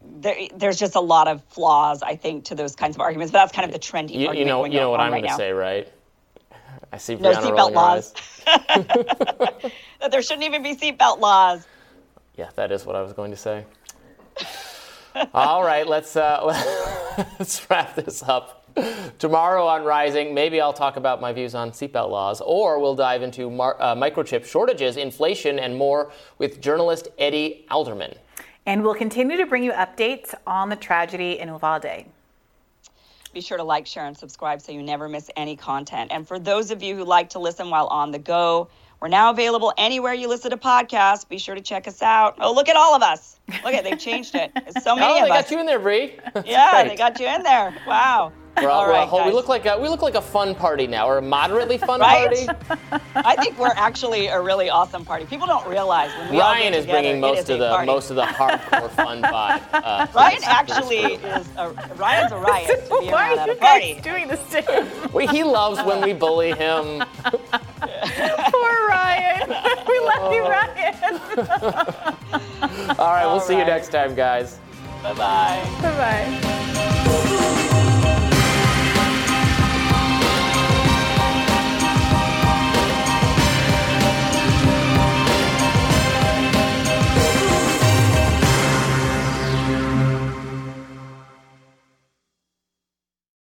there, there's just a lot of flaws, I think, to those kinds of arguments. But that's kind of the trendy you. You know, you know what I'm right going to say, right? I see no seatbelt laws. that there shouldn't even be seatbelt laws. Yeah, that is what I was going to say. All right, let's uh, let's wrap this up. Tomorrow on Rising, maybe I'll talk about my views on seatbelt laws, or we'll dive into mar- uh, microchip shortages, inflation, and more with journalist Eddie Alderman. And we'll continue to bring you updates on the tragedy in Uvalde. Be sure to like, share, and subscribe so you never miss any content. And for those of you who like to listen while on the go, we're now available anywhere you listen to podcasts. Be sure to check us out. Oh, look at all of us. Look at they've changed it. It's so oh, many oh, of they got you in there, Bree. yeah, they got you in there. Wow. We're, all we're right, whole, we look like a, we look like a fun party now, or a moderately fun Right? party. I think we're actually a really awesome party. People don't realize when we all Ryan get is together, bringing it most is of a the party. most of the hardcore fun vibe. Uh, Ryan actually is a Ryan's a riot to be Why around are at you party. guys doing this to him? we, he loves when we bully him. Poor Ryan. we love you, Ryan. All right, we'll All see you next time, guys. Bye bye. Bye bye.